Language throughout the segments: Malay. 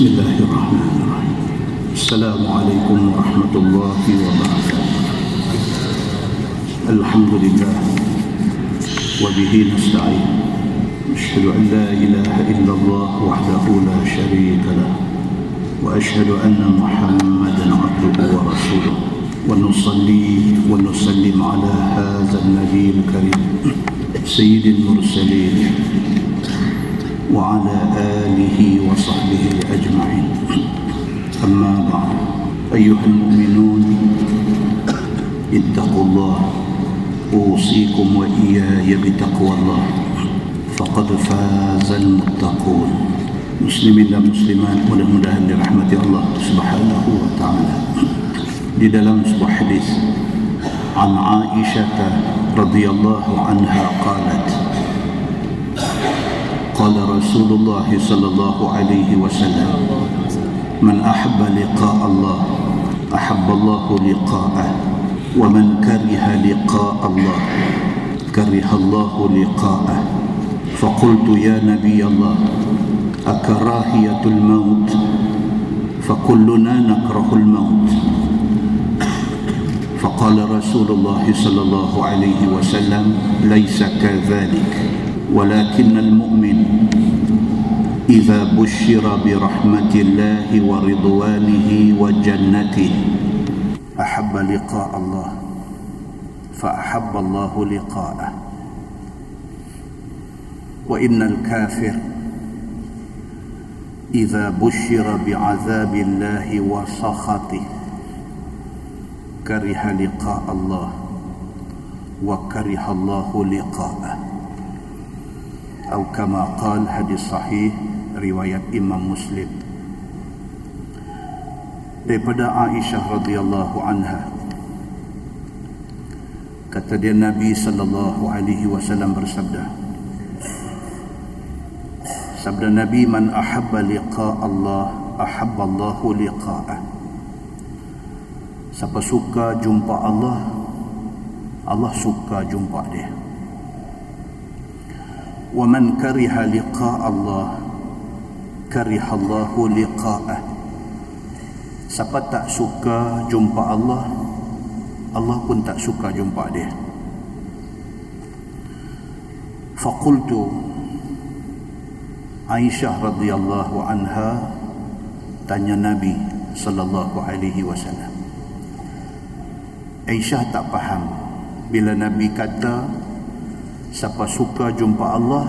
بسم الله الرحمن الرحيم. السلام عليكم ورحمة الله وبركاته. الحمد لله وبه نستعين. أشهد أن لا إله إلا الله وحده لا شريك له وأشهد أن محمدا عبده ورسوله. ونصلي ونسلم على هذا النبي الكريم سيد المرسلين. وعلى آله وصحبه أجمعين. أما بعد أيها المؤمنون اتقوا الله أوصيكم وإياي بتقوى الله. فقد فاز المتقون. مسلمين muslimat mudah-mudahan dirahmati Allah Subhanahu wa taala. Di dalam sebuah hadis عن عائشة رضي الله عنها قالت قال رسول الله صلى الله عليه وسلم من أحب لقاء الله أحب الله لقاءه ومن كره لقاء الله كره الله لقاءه. فقلت يا نبي الله أكراهية الموت؟ فكلنا نكره الموت. فقال رسول الله صلى الله عليه وسلم ليس كذلك. ولكن المؤمن إذا بشر برحمة الله ورضوانه وجنته أحب لقاء الله فأحب الله لقاءه. وإن الكافر إذا بشر بعذاب الله وسخطه كره لقاء الله وكره الله لقاءه. atau kama qal hadis sahih riwayat Imam Muslim. Daripada Aisyah radhiyallahu anha kata dia Nabi sallallahu alaihi wasallam bersabda sabda Nabi man ahabba liqa Allah ahabba Allahu liqa'a siapa suka jumpa Allah Allah suka jumpa dia man kariha liqa Allah kariha Allahu liqa'ah siapa tak suka jumpa Allah Allah pun tak suka jumpa dia. Faqultu Aisyah radhiyallahu anha tanya Nabi sallallahu alaihi wasallam. Aisyah tak faham bila Nabi kata siapa suka jumpa Allah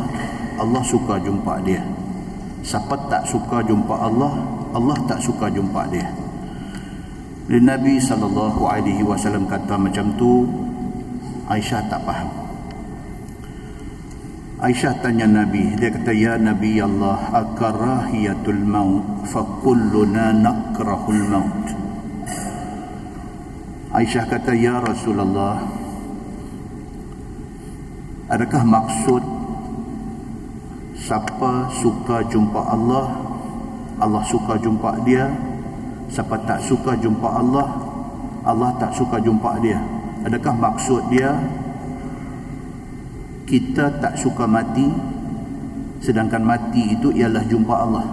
Allah suka jumpa dia. Siapa tak suka jumpa Allah Allah tak suka jumpa dia. Bila Nabi sallallahu alaihi wasallam kata macam tu Aisyah tak faham. Aisyah tanya Nabi dia kata ya Nabi Allah akarahiyatul maut fa kulluna nakrahul maut. Aisyah kata ya Rasulullah adakah maksud siapa suka jumpa Allah Allah suka jumpa dia? Siapa tak suka jumpa Allah Allah tak suka jumpa dia? Adakah maksud dia? Kita tak suka mati sedangkan mati itu ialah jumpa Allah.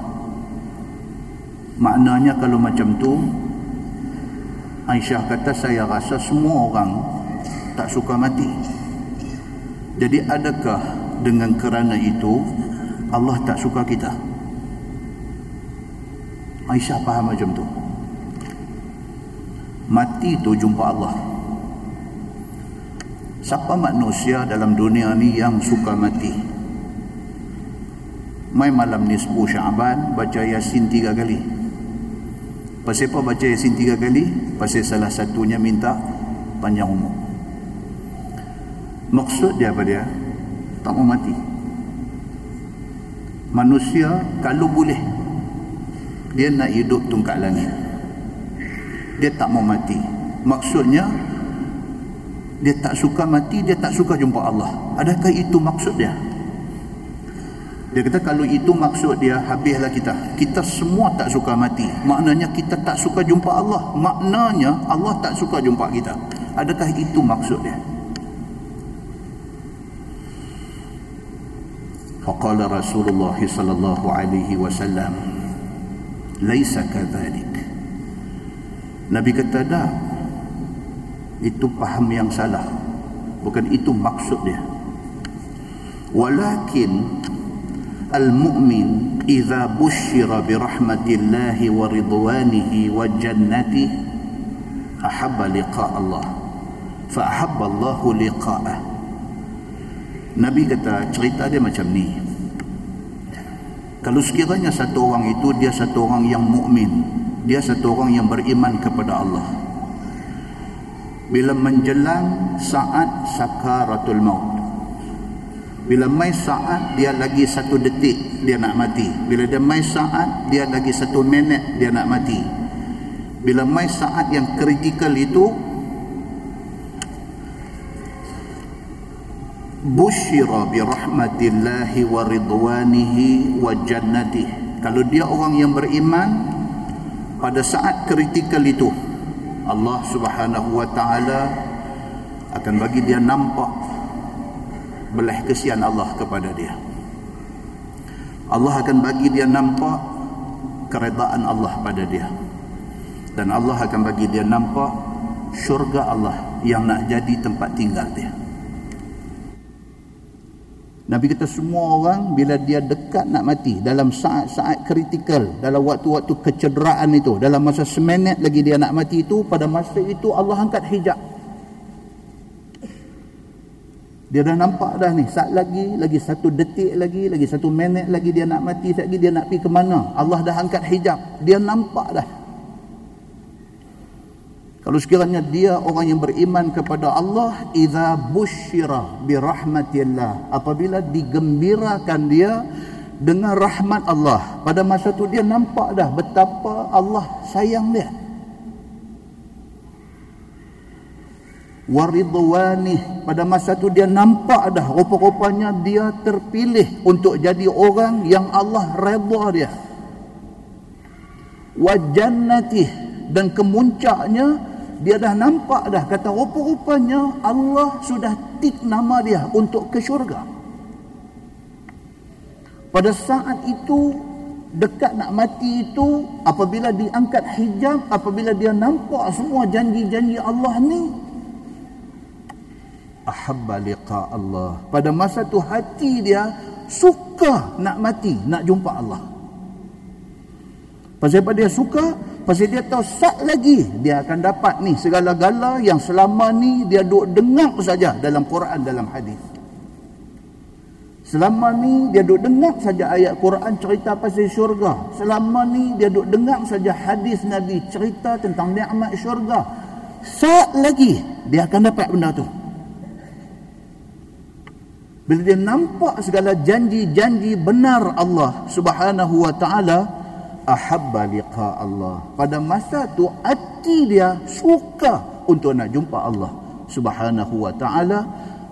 Maknanya kalau macam tu Aisyah kata saya rasa semua orang tak suka mati jadi adakah dengan kerana itu Allah tak suka kita? Aisyah faham macam tu. Mati tu jumpa Allah. Siapa manusia dalam dunia ni yang suka mati? Mai malam ni 10 Syaban baca Yasin tiga kali. Pasal apa baca Yasin tiga kali? Pasal salah satunya minta panjang umur maksud dia apa dia? Tak mau mati. Manusia kalau boleh dia nak hidup tungkat langit. Dia tak mau mati. Maksudnya dia tak suka mati dia tak suka jumpa Allah. Adakah itu maksud dia? Dia kata kalau itu maksud dia habislah kita. Kita semua tak suka mati. Maknanya kita tak suka jumpa Allah. Maknanya Allah tak suka jumpa kita. Adakah itu maksud dia فقال رسول الله صلى الله عليه وسلم laisa kadzalik Nabi kata dah itu paham yang salah bukan itu maksud dia walakin al-mu'min idza bushira bi rahmatillahi wa ridwanihi wa jannati ahabba liqa Allah fa ahabba Allah liqa'ah Nabi kata cerita dia macam ni. Kalau sekiranya satu orang itu dia satu orang yang mukmin. Dia satu orang yang beriman kepada Allah. Bila menjelang saat sakaratul maut. Bila mai saat dia lagi satu detik dia nak mati. Bila dia mai saat dia lagi satu minit dia nak mati. Bila mai saat yang kritikal itu bushira bi rahmatillahi wa ridwanihi wa jannatihi kalau dia orang yang beriman pada saat kritikal itu Allah Subhanahu wa taala akan bagi dia nampak belah kesian Allah kepada dia. Allah akan bagi dia nampak keredaan Allah pada dia. Dan Allah akan bagi dia nampak syurga Allah yang nak jadi tempat tinggal dia Nabi kata semua orang bila dia dekat nak mati dalam saat-saat kritikal, dalam waktu-waktu kecederaan itu, dalam masa seminit lagi dia nak mati itu, pada masa itu Allah angkat hijab. Dia dah nampak dah ni, saat lagi, lagi satu detik lagi, lagi satu minit lagi dia nak mati, saat lagi dia nak pergi ke mana. Allah dah angkat hijab. Dia nampak dah. Kalau sekiranya dia orang yang beriman kepada Allah, idza busyira bi rahmatillah, apabila digembirakan dia dengan rahmat Allah, pada masa tu dia nampak dah betapa Allah sayang dia. Waridwani pada masa tu dia nampak dah rupa-rupanya dia terpilih untuk jadi orang yang Allah redha dia. Wa dan kemuncaknya dia dah nampak dah kata rupa-rupanya Allah sudah tik nama dia untuk ke syurga. Pada saat itu dekat nak mati itu apabila diangkat hijab apabila dia nampak semua janji-janji Allah ni ahabba liqa Allah. Pada masa tu hati dia suka nak mati nak jumpa Allah pasal apa dia suka Pasal dia tahu sat lagi dia akan dapat ni segala-gala yang selama ni dia duk dengar saja dalam Quran dalam hadis. Selama ni dia duk dengar saja ayat Quran cerita pasal syurga. Selama ni dia duk dengar saja hadis Nabi cerita tentang nikmat syurga. Sat lagi dia akan dapat benda tu. Bila dia nampak segala janji-janji benar Allah Subhanahu wa taala, ahabba liqa Allah. Pada masa tu hati dia suka untuk nak jumpa Allah. Subhanahu wa ta'ala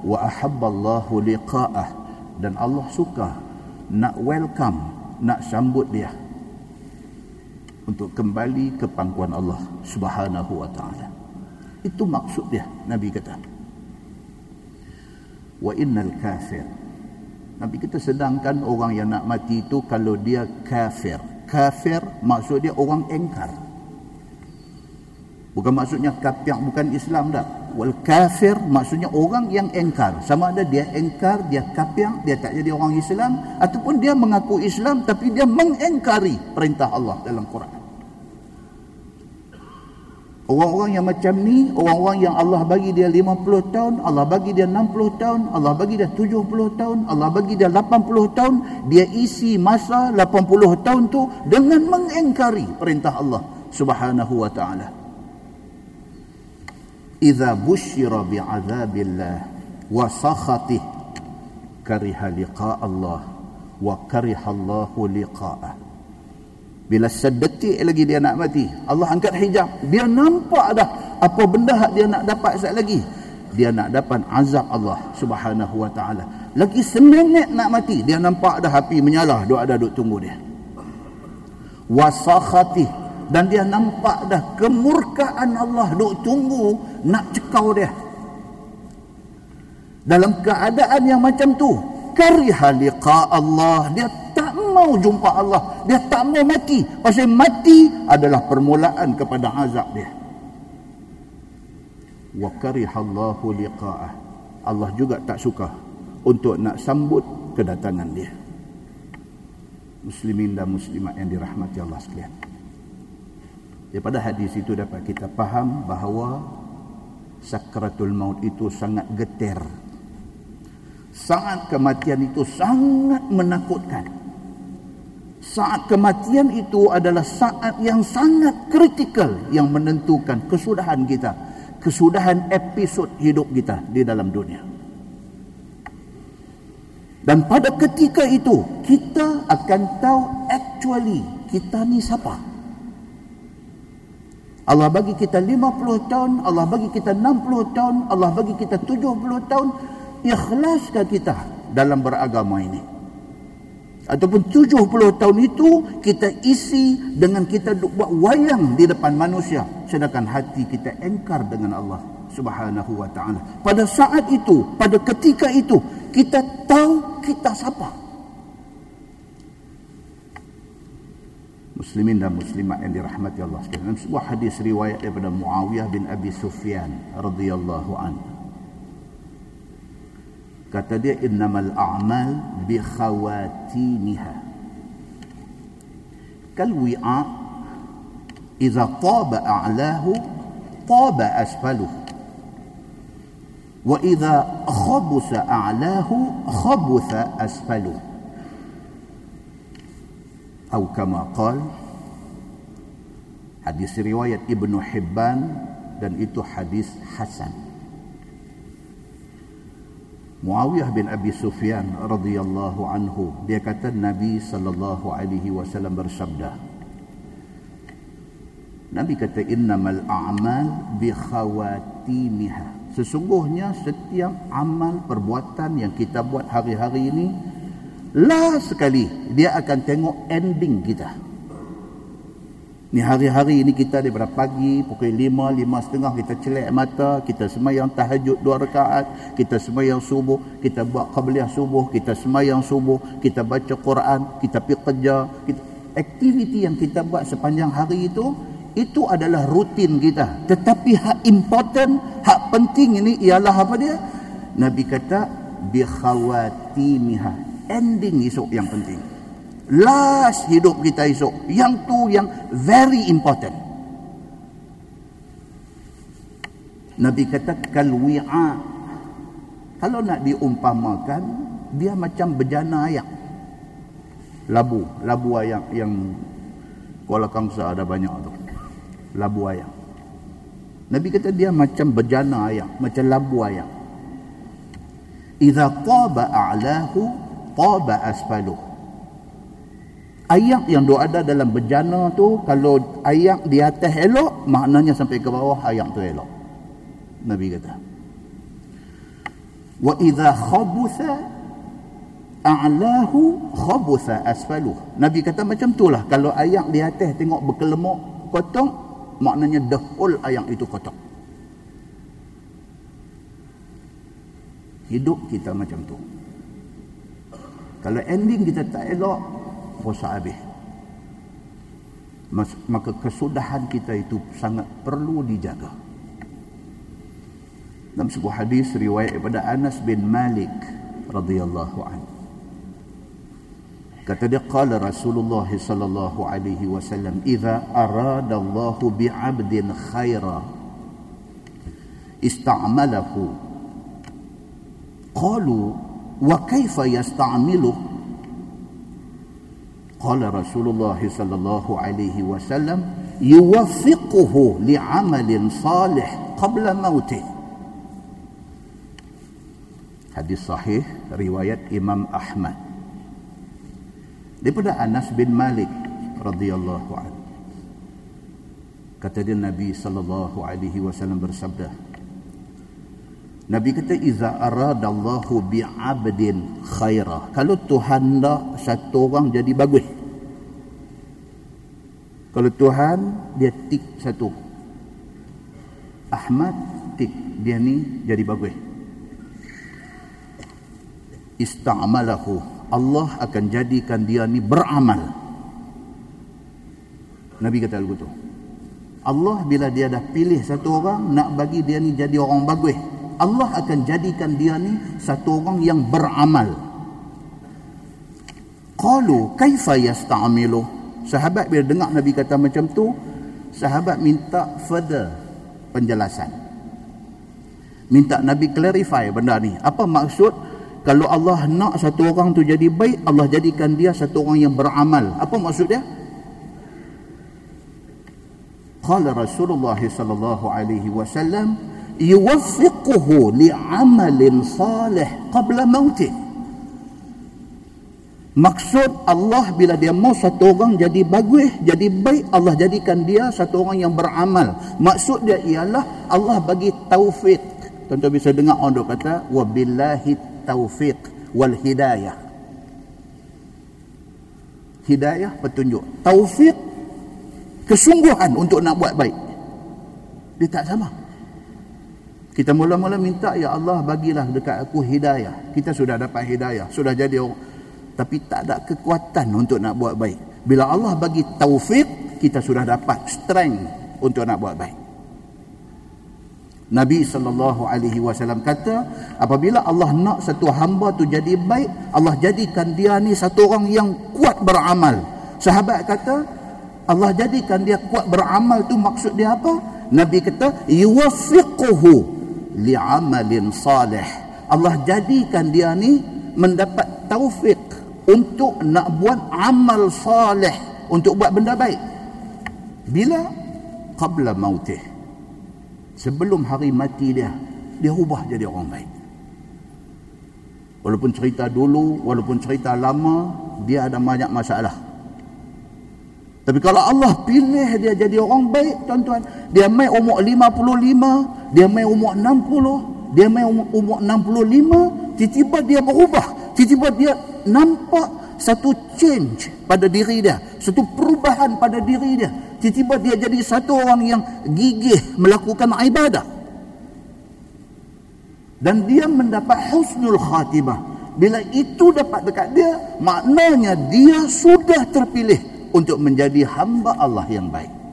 wa ahabba Allahu liqa'ah. Dan Allah suka nak welcome nak sambut dia untuk kembali ke pangkuan Allah subhanahu wa ta'ala. Itu maksud dia Nabi kata. Wa innal kafir. Nabi kita sedangkan orang yang nak mati itu kalau dia kafir kafir maksud dia orang engkar. Bukan maksudnya kafir bukan Islam dah. Wal kafir maksudnya orang yang engkar. Sama ada dia engkar dia kafir dia tak jadi orang Islam ataupun dia mengaku Islam tapi dia mengengkari perintah Allah dalam Quran Orang-orang yang macam ni, orang-orang yang Allah bagi dia 50 tahun, Allah bagi dia 60 tahun, Allah bagi dia 70 tahun, Allah bagi dia 80 tahun, dia isi masa 80 tahun tu dengan mengingkari perintah Allah Subhanahu wa taala. Idza busyira bi'adzabillah wa sakhatih kariha liqa Allah wa kariha Allahu liqa'ah bila sedetik lagi dia nak mati Allah angkat hijab. Dia nampak dah apa benda hak dia nak dapat sekali lagi. Dia nak dapat azab Allah subhanahu wa ta'ala. Lagi seminit nak mati dia nampak dah api menyala duk ada duk tunggu dia. Wasakhati dan dia nampak dah kemurkaan Allah duk tunggu nak cekau dia. Dalam keadaan yang macam tu kariha liqa Allah. Dia mau jumpa Allah. Dia tak mau mati. Pasal mati adalah permulaan kepada azab dia. Wa karihallahu liqa'ah. Allah juga tak suka untuk nak sambut kedatangan dia. Muslimin dan muslimat yang dirahmati Allah sekalian. Daripada hadis itu dapat kita faham bahawa sakratul maut itu sangat getir. Saat kematian itu sangat menakutkan saat kematian itu adalah saat yang sangat kritikal yang menentukan kesudahan kita kesudahan episod hidup kita di dalam dunia dan pada ketika itu kita akan tahu actually kita ni siapa Allah bagi kita 50 tahun, Allah bagi kita 60 tahun, Allah bagi kita 70 tahun. Ikhlaskah kita dalam beragama ini? Ataupun 70 tahun itu kita isi dengan kita buat wayang di depan manusia. Sedangkan hati kita engkar dengan Allah subhanahu wa ta'ala. Pada saat itu, pada ketika itu, kita tahu kita siapa. muslimin dan muslimat yang dirahmati Allah sekalian. Sebuah hadis riwayat daripada Muawiyah bin Abi Sufyan radhiyallahu anhu. Kata dia innamal a'mal bi khawatimiha. Kal wi'a idza taba a'lahu taba asfaluhu. Wa idza khabusa a'lahu khabutha asfaluhu. atau kama qal hadis riwayat Ibnu Hibban dan itu hadis hasan Muawiyah bin Abi Sufyan radhiyallahu anhu dia kata Nabi sallallahu alaihi wasallam bersabda Nabi kata innamal a'mal bi khawatimiha. Sesungguhnya setiap amal perbuatan yang kita buat hari-hari ini last sekali dia akan tengok ending kita ni hari-hari ini kita daripada pagi? Pukul lima, lima setengah kita celek mata kita semayang tahajud dua rakaat kita semayang subuh kita buat qabliyah subuh kita semayang subuh kita baca Quran kita pergi kerja kita, aktiviti yang kita buat sepanjang hari itu itu adalah rutin kita. Tetapi hak important hak penting ini ialah apa dia? Nabi kata bi khawatimiha. Ending esok yang penting last hidup kita esok. Yang tu yang very important. Nabi kata kalwi'a. Kalau nak diumpamakan dia macam bejana ayam labu labu ayam yang Kuala Kangsa ada banyak tu. Labu ayam Nabi kata dia macam bejana ayam macam labu ayam idza taba a'lahu taba asfaluh ayak yang dua ada dalam bejana tu kalau ayak di atas elok maknanya sampai ke bawah ayak tu elok. Nabi kata. Wa idza khabutha a'lahu khabutha asfaluh. Nabi kata macam itulah kalau ayak di atas tengok berkelemuk kotor maknanya the whole ayak itu kotor. Hidup kita macam tu. Kalau ending kita tak elok, wasa'abih maka kesudahan kita itu sangat perlu dijaga. Dalam sebuah hadis riwayat daripada Anas bin Malik radhiyallahu an kata dia qala Rasulullah sallallahu alaihi wasallam idza arada Allah bi 'abdin khaira ista'malahu qalu wa kaifa yasta'miluhu Qala Rasulullah sallallahu alaihi wasallam yuwaffiquhu li'amalin salih qabla mautih. Hadis sahih riwayat Imam Ahmad. Daripada Anas bin Malik radhiyallahu anhu. Kata dia Nabi sallallahu alaihi wasallam bersabda, Nabi kata iza aradallahu bi'abdin khairah. Kalau Tuhan dah satu orang jadi bagus. Kalau Tuhan dia tik satu. Ahmad tik dia ni jadi bagus. Ista'malahu Allah akan jadikan dia ni beramal Nabi kata begitu Allah bila dia dah pilih satu orang nak bagi dia ni jadi orang bagus Allah akan jadikan dia ni satu orang yang beramal. Qalu kaifa yasta'milu? Sahabat bila dengar Nabi kata macam tu sahabat minta further penjelasan. Minta Nabi clarify benda ni. Apa maksud? Kalau Allah nak satu orang tu jadi baik Allah jadikan dia satu orang yang beramal. Apa maksud dia? Qala Rasulullah sallallahu alaihi wasallam yuwaffiquhu li'amalin salih qabla mautih Maksud Allah bila dia mau satu orang jadi bagus, jadi baik, Allah jadikan dia satu orang yang beramal. Maksud dia ialah Allah bagi taufik. Tentu bisa dengar orang kata, wabillahi taufiq wal hidayah. Hidayah petunjuk. Taufik kesungguhan untuk nak buat baik. Dia tak sama kita mula-mula minta ya Allah bagilah dekat aku hidayah. Kita sudah dapat hidayah sudah jadi orang. Tapi tak ada kekuatan untuk nak buat baik. Bila Allah bagi taufik kita sudah dapat strength untuk nak buat baik. Nabi sallallahu alaihi wasallam kata apabila Allah nak satu hamba tu jadi baik Allah jadikan dia ni satu orang yang kuat beramal. Sahabat kata Allah jadikan dia kuat beramal tu maksud dia apa? Nabi kata yuwaffiquhu li'amalin salih. Allah jadikan dia ni mendapat taufik untuk nak buat amal salih untuk buat benda baik. Bila? Qabla mautih. Sebelum hari mati dia dia ubah jadi orang baik. Walaupun cerita dulu walaupun cerita lama dia ada banyak masalah. Tapi kalau Allah pilih dia jadi orang baik tuan-tuan dia mai umur 55 dia mai umur 60 dia mai umur, umur 65 tiba-tiba dia berubah. Tiba-tiba dia nampak satu change pada diri dia satu perubahan pada diri dia. Tiba-tiba dia jadi satu orang yang gigih melakukan ibadah. Dan dia mendapat husnul khatimah. Bila itu dapat dekat dia maknanya dia sudah terpilih untuk menjadi hamba Allah yang baik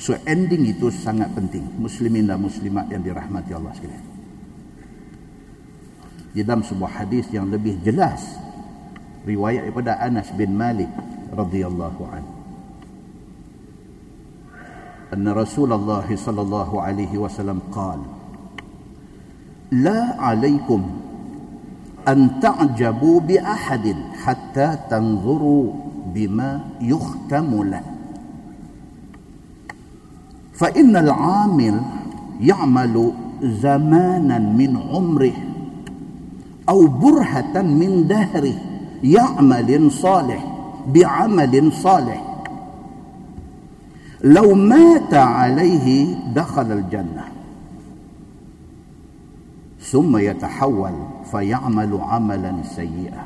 so ending itu sangat penting muslimin dan muslimat yang dirahmati Allah sekalian di dalam sebuah hadis yang lebih jelas riwayat daripada Anas bin Malik radhiyallahu anhu أن رسول الله صلى الله عليه وسلم قال لا عليكم أن تعجبوا بأحد حتى تنظروا بما يختم له فإن العامل يعمل زمانا من عمره أو برهة من دهره يعمل صالح بعمل صالح. لو مات عليه دخل الجنة ثم يتحول فيعمل عملا سيئا.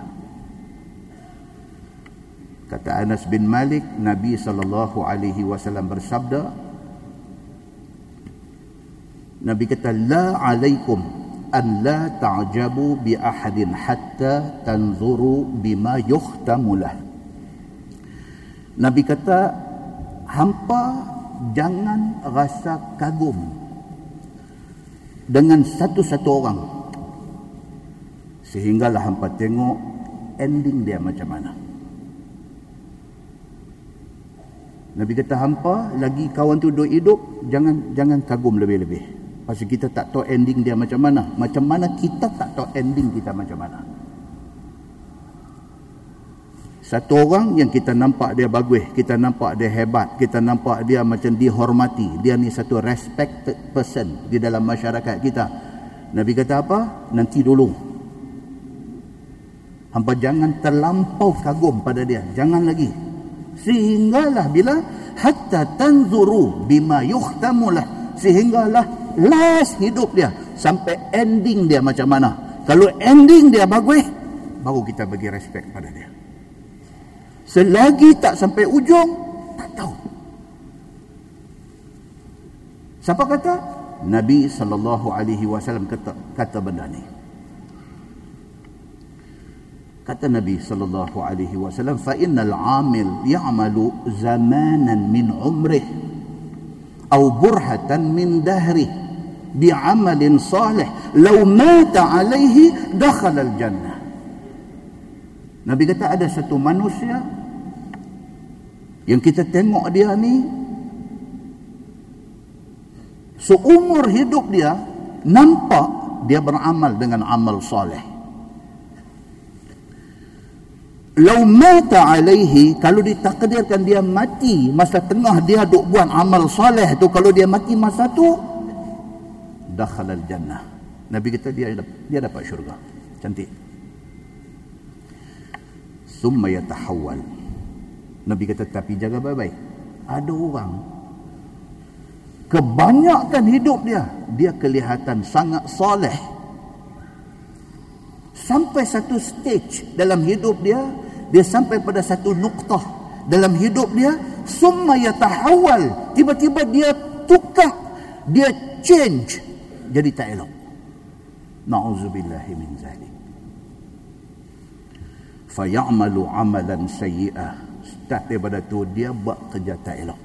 kata Anas bin Malik Nabi sallallahu alaihi wasallam bersabda Nabi kata la alaikum an la ta'jabu bi ahadin hatta tanzuru bima yuhtamu lah. Nabi kata hampa jangan rasa kagum dengan satu-satu orang sehinggalah hampa tengok ending dia macam mana. Nabi kata hampa lagi kawan tu duduk hidup jangan jangan kagum lebih-lebih pasal kita tak tahu ending dia macam mana macam mana kita tak tahu ending kita macam mana satu orang yang kita nampak dia bagus, kita nampak dia hebat, kita nampak dia macam dihormati. Dia ni satu respected person di dalam masyarakat kita. Nabi kata apa? Nanti dulu. Hampa jangan terlampau kagum pada dia. Jangan lagi. Sehinggalah bila hatta tanzuru bima yuhtamulah. Sehinggalah last hidup dia. Sampai ending dia macam mana. Kalau ending dia bagus, baru kita bagi respect pada dia. Selagi tak sampai ujung, tak tahu. Siapa kata? Nabi sallallahu alaihi wasallam kata kata benda ni. kata Nabi sallallahu alaihi wasallam fa innal amil ya'malu zamanan min umrih burhatan min dahri bi'amalin salih law mata alaihi dakhala al jannah Nabi kata ada satu manusia yang kita tengok dia ni seumur hidup dia nampak dia beramal dengan amal soleh Lau mata alaihi kalau ditakdirkan dia mati masa tengah dia duk buat amal soleh tu kalau dia mati masa tu dakhala jannah. Nabi kata dia dia dapat syurga. Cantik. Summa yatahawwal. Nabi kata tapi jaga baik-baik. Ada orang kebanyakan hidup dia dia kelihatan sangat soleh sampai satu stage dalam hidup dia dia sampai pada satu nuktah dalam hidup dia summa yatahawal tiba-tiba dia tukar dia change jadi tak elok. Na'udzubillah min zalik. Fayamalu amalan sayyi'ah. Start daripada tu dia buat kerja tak elok.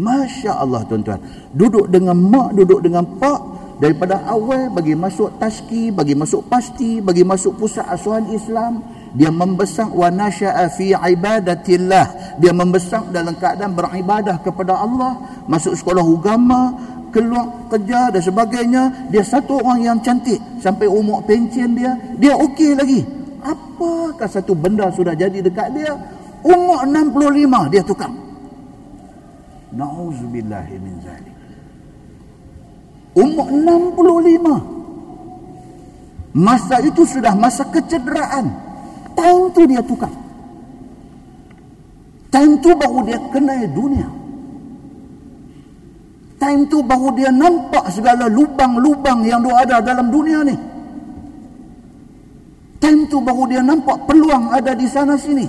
Masya Allah tuan-tuan. Duduk dengan mak, duduk dengan pak Daripada awal bagi masuk taski Bagi masuk pasti Bagi masuk pusat asuhan Islam dia membesar wa nasya'a fi ibadatillah. Dia membesar dalam keadaan beribadah kepada Allah masuk sekolah agama keluar kerja dan sebagainya. Dia satu orang yang cantik sampai umur pencen dia dia okey lagi. Apakah satu benda sudah jadi dekat dia? Umur 65 dia tukar na'udzubillah min zalik umur 65 masa itu sudah masa kecederaan Time tu dia tukar. Time tu baru dia kenal dunia. Time tu baru dia nampak segala lubang-lubang yang ada dalam dunia ni. Time tu baru dia nampak peluang ada di sana sini.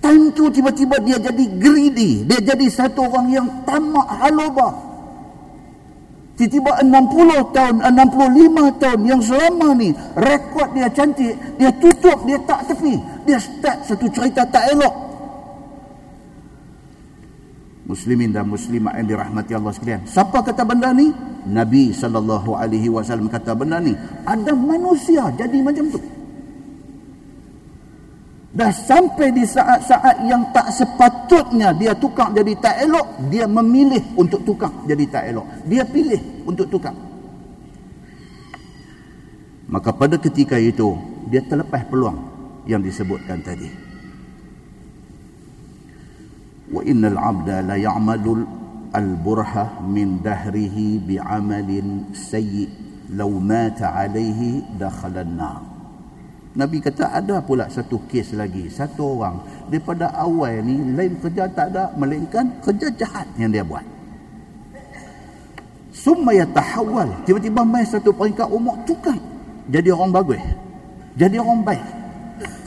Time tu tiba-tiba dia jadi greedy. Dia jadi satu orang yang tamak halobah. Tiba-tiba 60 tahun, 65 tahun yang selama ni rekod dia cantik, dia tutup, dia tak tepi. Dia start satu cerita tak elok. Muslimin dan muslimat yang dirahmati Allah sekalian. Siapa kata benda ni? Nabi sallallahu alaihi wasallam kata benda ni. Ada manusia jadi macam tu. Dah sampai di saat-saat yang tak sepatutnya dia tukar jadi tak elok, dia memilih untuk tukar jadi tak elok. Dia pilih untuk tukar. Maka pada ketika itu, dia terlepas peluang yang disebutkan tadi. Wa innal 'abda la ya'malu al-burha min dahrihi bi'amalin sayyi' law mata 'alayhi dakhala an-nar. Nabi kata ada pula satu kes lagi satu orang. Daripada awal ni lain kerja tak ada melainkan kerja jahat yang dia buat. Summa yatahawwal. Tiba-tiba mai satu peringkat umur tukar. Jadi orang bagus. Jadi orang baik.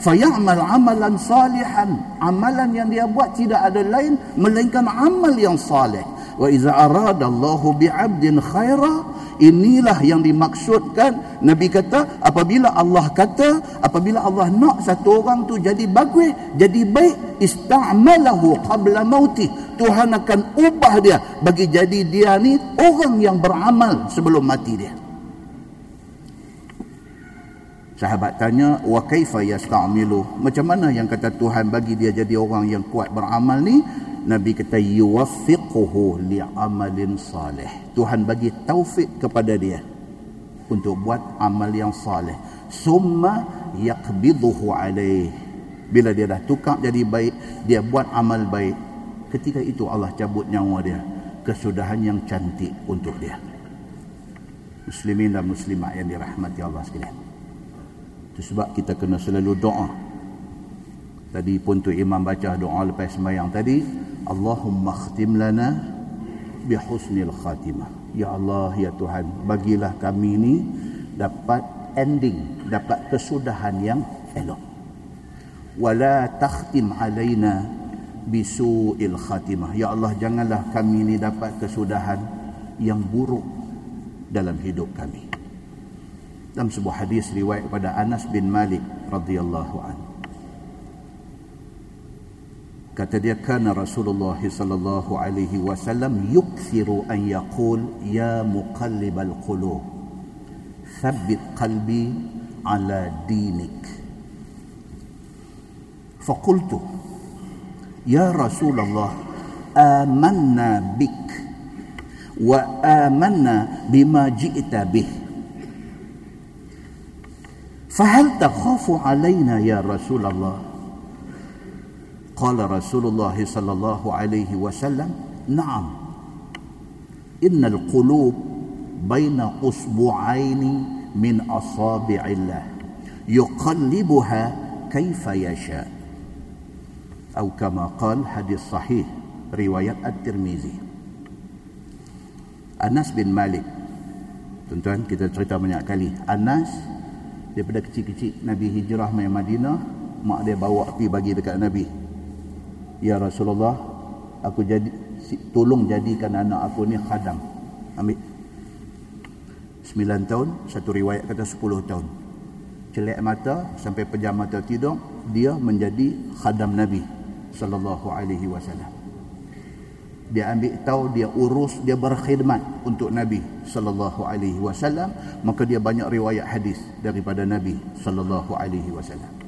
Fayamal amalan salihan. Amalan yang dia buat tidak ada lain melainkan amal yang salih wa iza arada Allahu bi'abdin khaira inilah yang dimaksudkan Nabi kata apabila Allah kata apabila Allah nak satu orang tu jadi bagus jadi baik ista'malahu qabla mauti. Tuhan akan ubah dia bagi jadi dia ni orang yang beramal sebelum mati dia. Sahabat tanya wa kaifa yasta'milu? Macam mana yang kata Tuhan bagi dia jadi orang yang kuat beramal ni Nabi kata yuwaffiquhu li'amalin salih. Tuhan bagi taufik kepada dia untuk buat amal yang salih. Summa yaqbiduhu alaih. Bila dia dah tukar jadi baik, dia buat amal baik. Ketika itu Allah cabut nyawa dia. Kesudahan yang cantik untuk dia. Muslimin dan muslimat yang dirahmati Allah sekalian. Itu sebab kita kena selalu doa. Tadi pun tu imam baca doa lepas sembahyang tadi. Allahumma khtim lana bihusnil khatimah. Ya Allah, ya Tuhan, bagilah kami ini dapat ending, dapat kesudahan yang elok. Wala takhtim alaina bisu'il khatimah. Ya Allah, janganlah kami ini dapat kesudahan yang buruk dalam hidup kami. dalam sebuah hadis riwayat pada Anas bin Malik radhiyallahu anhu kata dia kana Rasulullah sallallahu alaihi wasallam yukthiru an yaqul ya muqallibal qulub thabbit qalbi ala dinik faqultu ya Rasulullah amanna bik wa amanna bima ji'ta bih فهل تخاف علينا يا رسول Qala Rasulullah sallallahu alaihi wasallam, "Na'am. Innal qulub baina usbu'aini min asabi'illah yuqallibuha kaifa yasha." Atau kama qal hadis sahih riwayat At-Tirmizi. Anas bin Malik. Tuan-tuan, kita cerita banyak kali. Anas daripada kecil-kecil Nabi hijrah ke Madinah, mak dia bawa pergi bagi dekat Nabi. Ya Rasulullah aku jadi tolong jadikan anak aku ni khadam. Ambil. 9 tahun satu riwayat kata 10 tahun. Celak mata sampai pejam mata tidur dia menjadi khadam Nabi sallallahu alaihi wasallam. Dia ambil tahu dia urus dia berkhidmat untuk Nabi sallallahu alaihi wasallam maka dia banyak riwayat hadis daripada Nabi sallallahu alaihi wasallam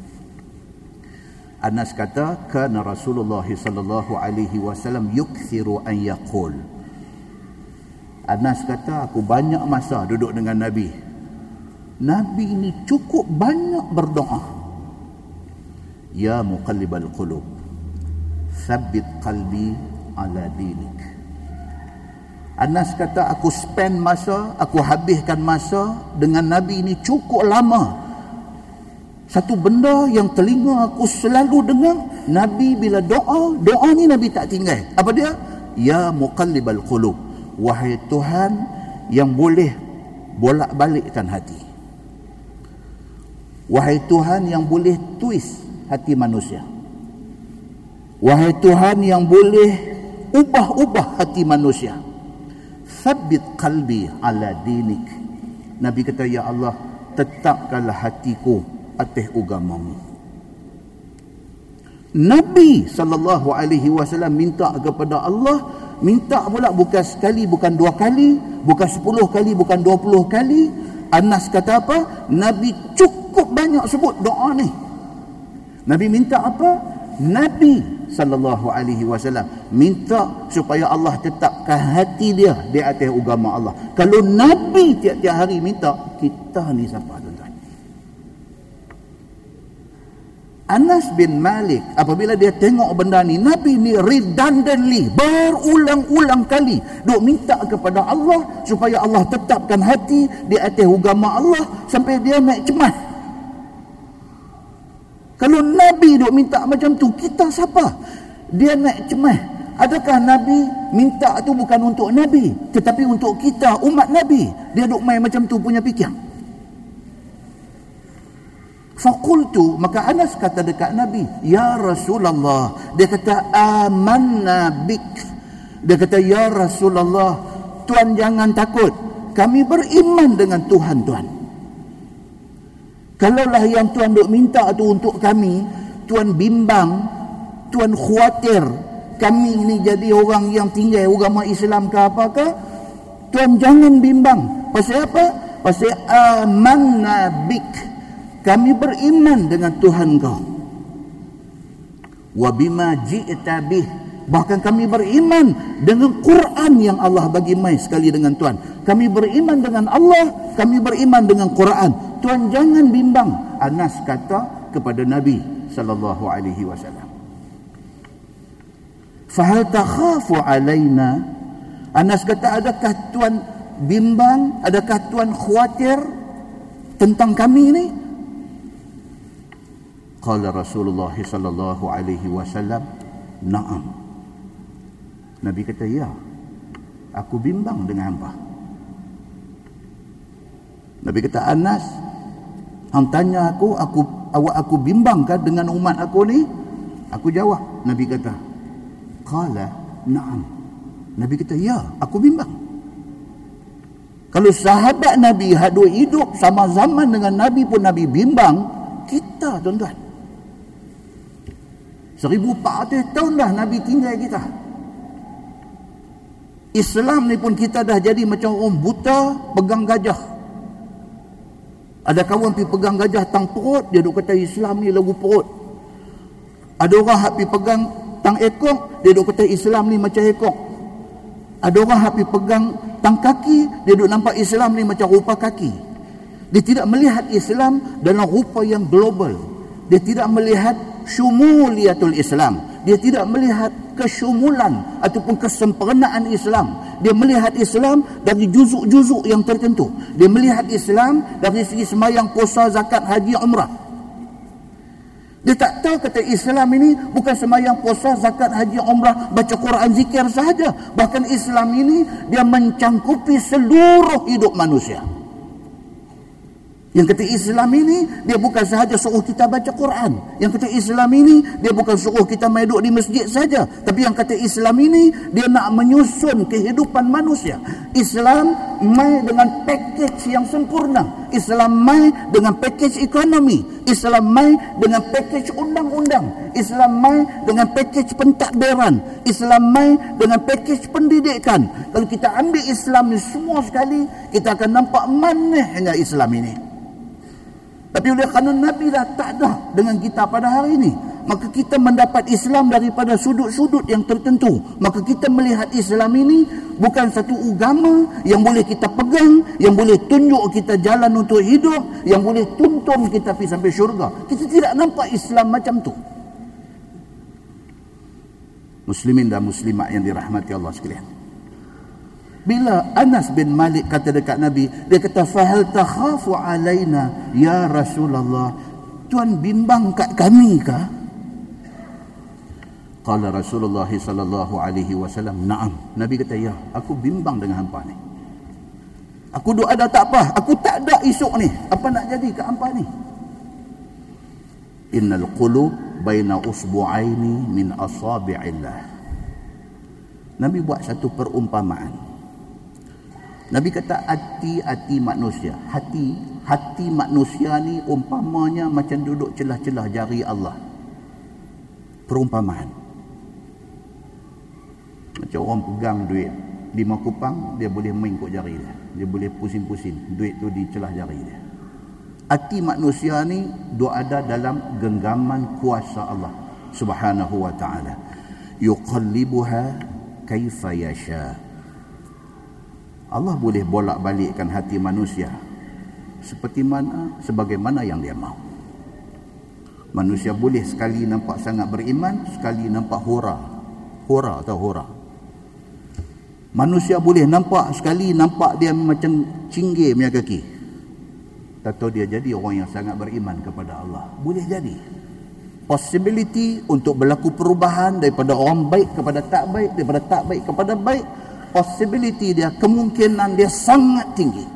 Anas kata kana Rasulullah sallallahu alaihi wasallam yukthiru an yaqul. Anas kata aku banyak masa duduk dengan Nabi. Nabi ini cukup banyak berdoa. Ya muqallibal qulub Thabbit qalbi ala dinik. Anas kata aku spend masa Aku habiskan masa Dengan Nabi ini cukup lama satu benda yang telinga aku selalu dengar Nabi bila doa doa ni Nabi tak tinggal. Apa dia? Ya muqallibal qulub. Wahai Tuhan yang boleh bolak-balikkan hati. Wahai Tuhan yang boleh twist hati manusia. Wahai Tuhan yang boleh ubah-ubah hati manusia. Thabbit qalbi ala dinik. Nabi kata ya Allah tetapkanlah hatiku atas agamamu. Nabi sallallahu alaihi wasallam minta kepada Allah, minta pula bukan sekali, bukan dua kali, bukan sepuluh kali, bukan dua puluh kali. Anas kata apa? Nabi cukup banyak sebut doa ni. Nabi minta apa? Nabi sallallahu alaihi wasallam minta supaya Allah tetapkan hati dia di atas agama Allah. Kalau Nabi tiap-tiap hari minta, kita ni siapa? Anas bin Malik apabila dia tengok benda ni Nabi ni redundantly berulang-ulang kali duk minta kepada Allah supaya Allah tetapkan hati di atas agama Allah sampai dia naik cemas. Kalau Nabi duk minta macam tu kita siapa? Dia naik cemas. Adakah Nabi minta tu bukan untuk Nabi tetapi untuk kita umat Nabi? Dia duk main macam tu punya fikir Fakultu maka Anas kata dekat Nabi, "Ya Rasulullah." Dia kata, "Amanna bik." Dia kata, "Ya Rasulullah, Tuan jangan takut. Kami beriman dengan Tuhan Tuan." Kalaulah yang Tuan duk minta tu untuk kami, Tuan bimbang, Tuan khawatir kami ini jadi orang yang tinggal agama Islam ke apakah? Tuan jangan bimbang. Pasal apa? Pasal amanna bik kami beriman dengan Tuhan kau. Wa bima ji'ta bih. Bahkan kami beriman dengan Quran yang Allah bagi mai sekali dengan Tuhan. Kami beriman dengan Allah kami beriman dengan Quran. Tuhan jangan bimbang Anas kata kepada Nabi sallallahu alaihi wasallam. Fahal takhafu alaina? Anas kata adakah Tuhan bimbang? Adakah Tuhan khawatir tentang kami ini Qala Rasulullah sallallahu alaihi wasallam, "Na'am." Nabi kata, "Ya. Aku bimbang dengan hangpa." Nabi kata, "Anas, hang tanya aku, aku awak aku bimbangkah dengan umat aku ni?" Aku jawab. Nabi kata, "Qala, na'am." Nabi kata, "Ya, aku bimbang." Kalau sahabat Nabi hadu hidup sama zaman dengan Nabi pun Nabi bimbang, kita tuan-tuan. 1400 tahun dah Nabi tinggal kita. Islam ni pun kita dah jadi macam orang buta pegang gajah. Ada kawan pergi pegang gajah tang perut, dia duk kata Islam ni lagu perut. Ada orang hak pergi pegang tang ekor, dia duk kata Islam ni macam ekor. Ada orang hak pergi pegang tang kaki dia duk nampak Islam ni macam rupa kaki dia tidak melihat Islam dalam rupa yang global dia tidak melihat syumuliyatul Islam dia tidak melihat kesyumulan ataupun kesempurnaan Islam dia melihat Islam dari juzuk-juzuk yang tertentu dia melihat Islam dari segi semayang puasa zakat haji umrah dia tak tahu kata Islam ini bukan semayang puasa, zakat, haji, umrah, baca Quran, zikir sahaja. Bahkan Islam ini dia mencangkupi seluruh hidup manusia. Yang kata Islam ini dia bukan sahaja suruh kita baca Quran. Yang kata Islam ini dia bukan suruh kita main duduk di masjid saja. Tapi yang kata Islam ini dia nak menyusun kehidupan manusia. Islam main dengan package yang sempurna. Islam main dengan package ekonomi. Islam main dengan package undang-undang. Islam main dengan package pentadbiran. Islam main dengan package pendidikan. Kalau kita ambil Islam ini semua sekali, kita akan nampak manehnya Islam ini. Tapi oleh kerana Nabi dah tak ada dengan kita pada hari ini. Maka kita mendapat Islam daripada sudut-sudut yang tertentu. Maka kita melihat Islam ini bukan satu agama yang boleh kita pegang, yang boleh tunjuk kita jalan untuk hidup, yang boleh tuntun kita pergi sampai syurga. Kita tidak nampak Islam macam tu. Muslimin dan muslimat yang dirahmati Allah sekalian. Bila Anas bin Malik kata dekat Nabi, dia kata fahal takhafu alaina ya Rasulullah. Tuan bimbang kat kami ke? Qala Rasulullah sallallahu alaihi wasallam, "Na'am." Nabi kata, "Ya, aku bimbang dengan hangpa ni." Aku duk ada tak apa, aku tak ada esok ni. Apa nak jadi ke hangpa ni? Innal qulub baina usbu'aini min asabi'illah. Nabi buat satu perumpamaan. Nabi kata hati-hati manusia. Hati hati manusia ni umpamanya macam duduk celah-celah jari Allah. Perumpamaan. Macam orang pegang duit lima kupang, dia boleh main kot jari dia. Dia boleh pusing-pusing duit tu di celah jari dia. Hati manusia ni dua ada dalam genggaman kuasa Allah Subhanahu wa taala. Yuqallibuha kaifa yasha'. Allah boleh bolak balikkan hati manusia seperti mana sebagaimana yang dia mahu. Manusia boleh sekali nampak sangat beriman sekali nampak hura. Hura atau hura? Manusia boleh nampak sekali nampak dia macam cinggir punya kaki. Atau dia jadi orang yang sangat beriman kepada Allah. Boleh jadi. Possibility untuk berlaku perubahan daripada orang baik kepada tak baik daripada tak baik kepada baik possibility dia, kemungkinan dia sangat tinggi.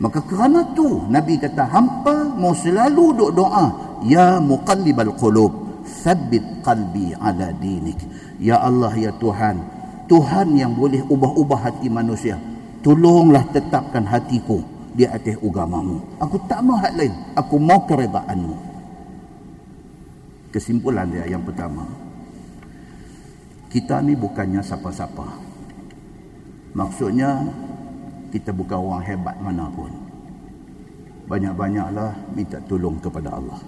Maka kerana tu Nabi kata hampa mau selalu duk doa, ya muqallibal qulub, thabbit qalbi ala dinik. Ya Allah ya Tuhan, Tuhan yang boleh ubah-ubah hati manusia. Tolonglah tetapkan hatiku di atas agamamu. Aku tak mau hal lain, aku mau keredaanmu. Kesimpulan dia yang pertama, kita ni bukannya siapa-siapa. Maksudnya kita bukan orang hebat mana pun. Banyak-banyaklah minta tolong kepada Allah.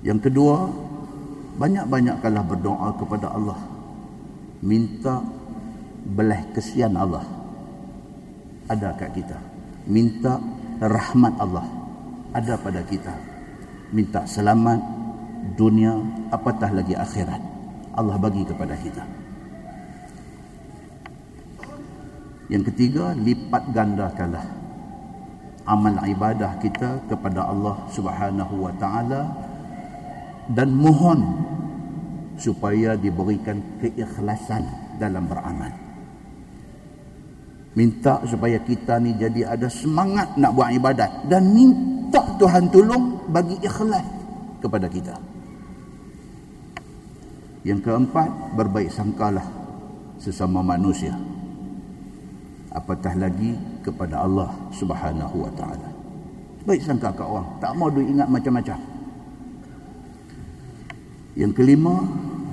Yang kedua, banyak-banyaklah berdoa kepada Allah. Minta belah kesian Allah. Ada kat kita. Minta rahmat Allah. Ada pada kita. Minta selamat dunia apatah lagi akhirat? Allah bagi kepada kita. Yang ketiga lipat gandakanlah amal ibadah kita kepada Allah Subhanahu wa taala dan mohon supaya diberikan keikhlasan dalam beramal. Minta supaya kita ni jadi ada semangat nak buat ibadat dan minta Tuhan tolong bagi ikhlas kepada kita yang keempat, berbaik sangkalah sesama manusia. apatah lagi kepada Allah Subhanahu wa taala. Baik sangka kat orang tak mau duk ingat macam-macam. Yang kelima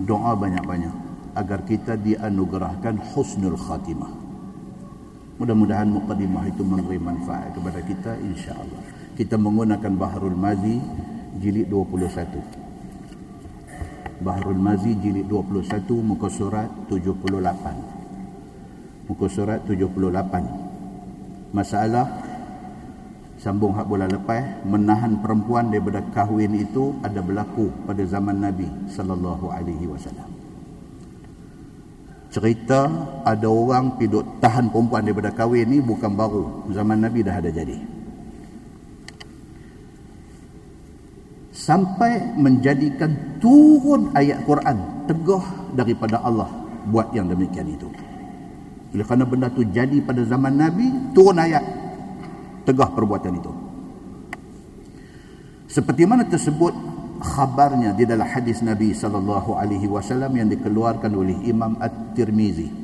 doa banyak-banyak agar kita dianugerahkan husnul khatimah. Mudah-mudahan muqaddimah itu memberi manfaat kepada kita insya-Allah kita menggunakan Bahrul Mazi jilid 21 Bahrul Mazi jilid 21 muka surat 78 muka surat 78 masalah sambung hak bulan lepas menahan perempuan daripada kahwin itu ada berlaku pada zaman Nabi sallallahu alaihi wasallam. Cerita ada orang piduk tahan perempuan daripada kahwin ni bukan baru. Zaman Nabi dah ada jadi sampai menjadikan turun ayat Quran tegah daripada Allah buat yang demikian itu. Oleh kerana benda tu jadi pada zaman Nabi turun ayat. Tegah perbuatan itu. Seperti mana tersebut khabarnya di dalam hadis Nabi sallallahu alaihi wasallam yang dikeluarkan oleh Imam At-Tirmizi.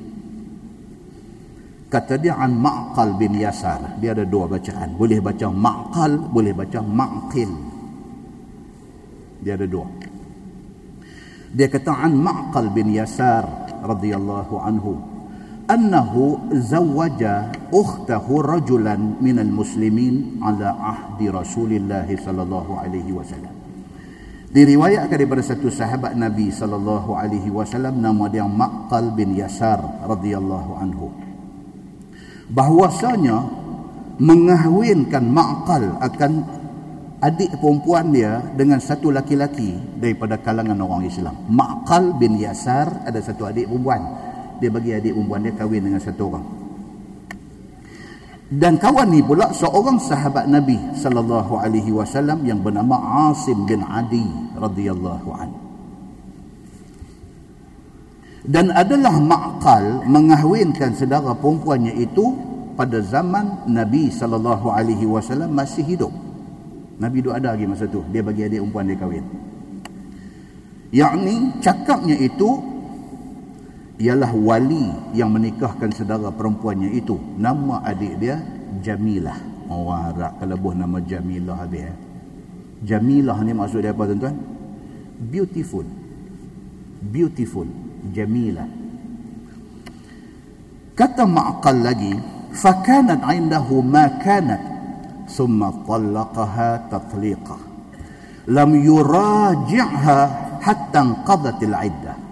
Kata dia an Ma'qal bin Yasar. Dia ada dua bacaan. Boleh baca Ma'qal boleh baca Ma'qil dia ada dua. Dia kata an Ma'qal bin Yasar radhiyallahu anhu annahu zawwaja ukhtahu rajulan min al-muslimin ala ahdi Rasulillah sallallahu alaihi wasallam. Diriwayatkan daripada satu sahabat Nabi sallallahu alaihi wasallam nama dia Ma'qal bin Yasar radhiyallahu anhu. Bahwasanya mengahwinkan Ma'qal akan adik perempuan dia dengan satu laki-laki daripada kalangan orang Islam Maqal bin Yasar ada satu adik perempuan dia bagi adik perempuan dia kahwin dengan satu orang dan kawan ni pula seorang sahabat Nabi sallallahu alaihi wasallam yang bernama Asim bin Adi radhiyallahu an. Dan adalah makal mengahwinkan saudara perempuannya itu pada zaman Nabi sallallahu alaihi wasallam masih hidup. Nabi duk ada lagi masa tu, dia bagi adik perempuan dia kahwin. Yakni cakapnya itu ialah wali yang menikahkan saudara perempuannya itu. Nama adik dia Jamilah. Orang Arab kelebuh nama Jamilah habis eh. Jamilah ni maksud dia apa tuan-tuan? Beautiful. Beautiful. Jamilah. Kata ma'qal lagi fakanat indahu ma kanat thumma talaqaha tatliqa lam yuraji'ha hatta qadat al-iddah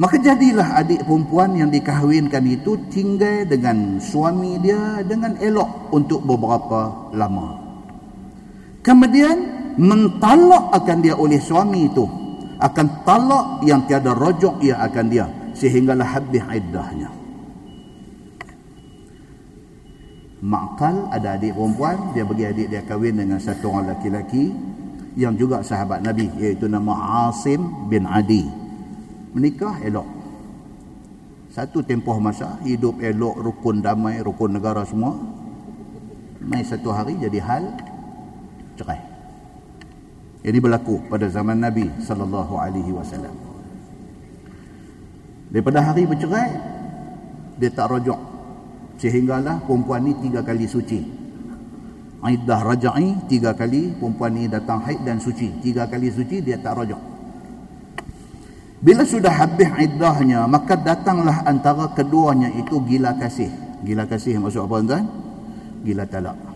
Maka jadilah adik perempuan yang dikahwinkan itu tinggal dengan suami dia dengan elok untuk beberapa lama. Kemudian mentalak akan dia oleh suami itu. Akan talak yang tiada rojok ia akan dia. Sehinggalah habis iddahnya. Makal ada adik perempuan. Dia bagi adik dia kahwin dengan satu orang laki-laki. Yang juga sahabat Nabi. Iaitu nama Asim bin Adi menikah elok satu tempoh masa hidup elok rukun damai rukun negara semua mai satu hari jadi hal cerai ini berlaku pada zaman Nabi sallallahu alaihi wasallam daripada hari bercerai dia tak rojok sehinggalah perempuan ni tiga kali suci iddah raja'i tiga kali perempuan ni datang haid dan suci tiga kali suci dia tak rojok bila sudah habis iddahnya, maka datanglah antara keduanya itu gila kasih. Gila kasih maksud apa tuan? Gila talak.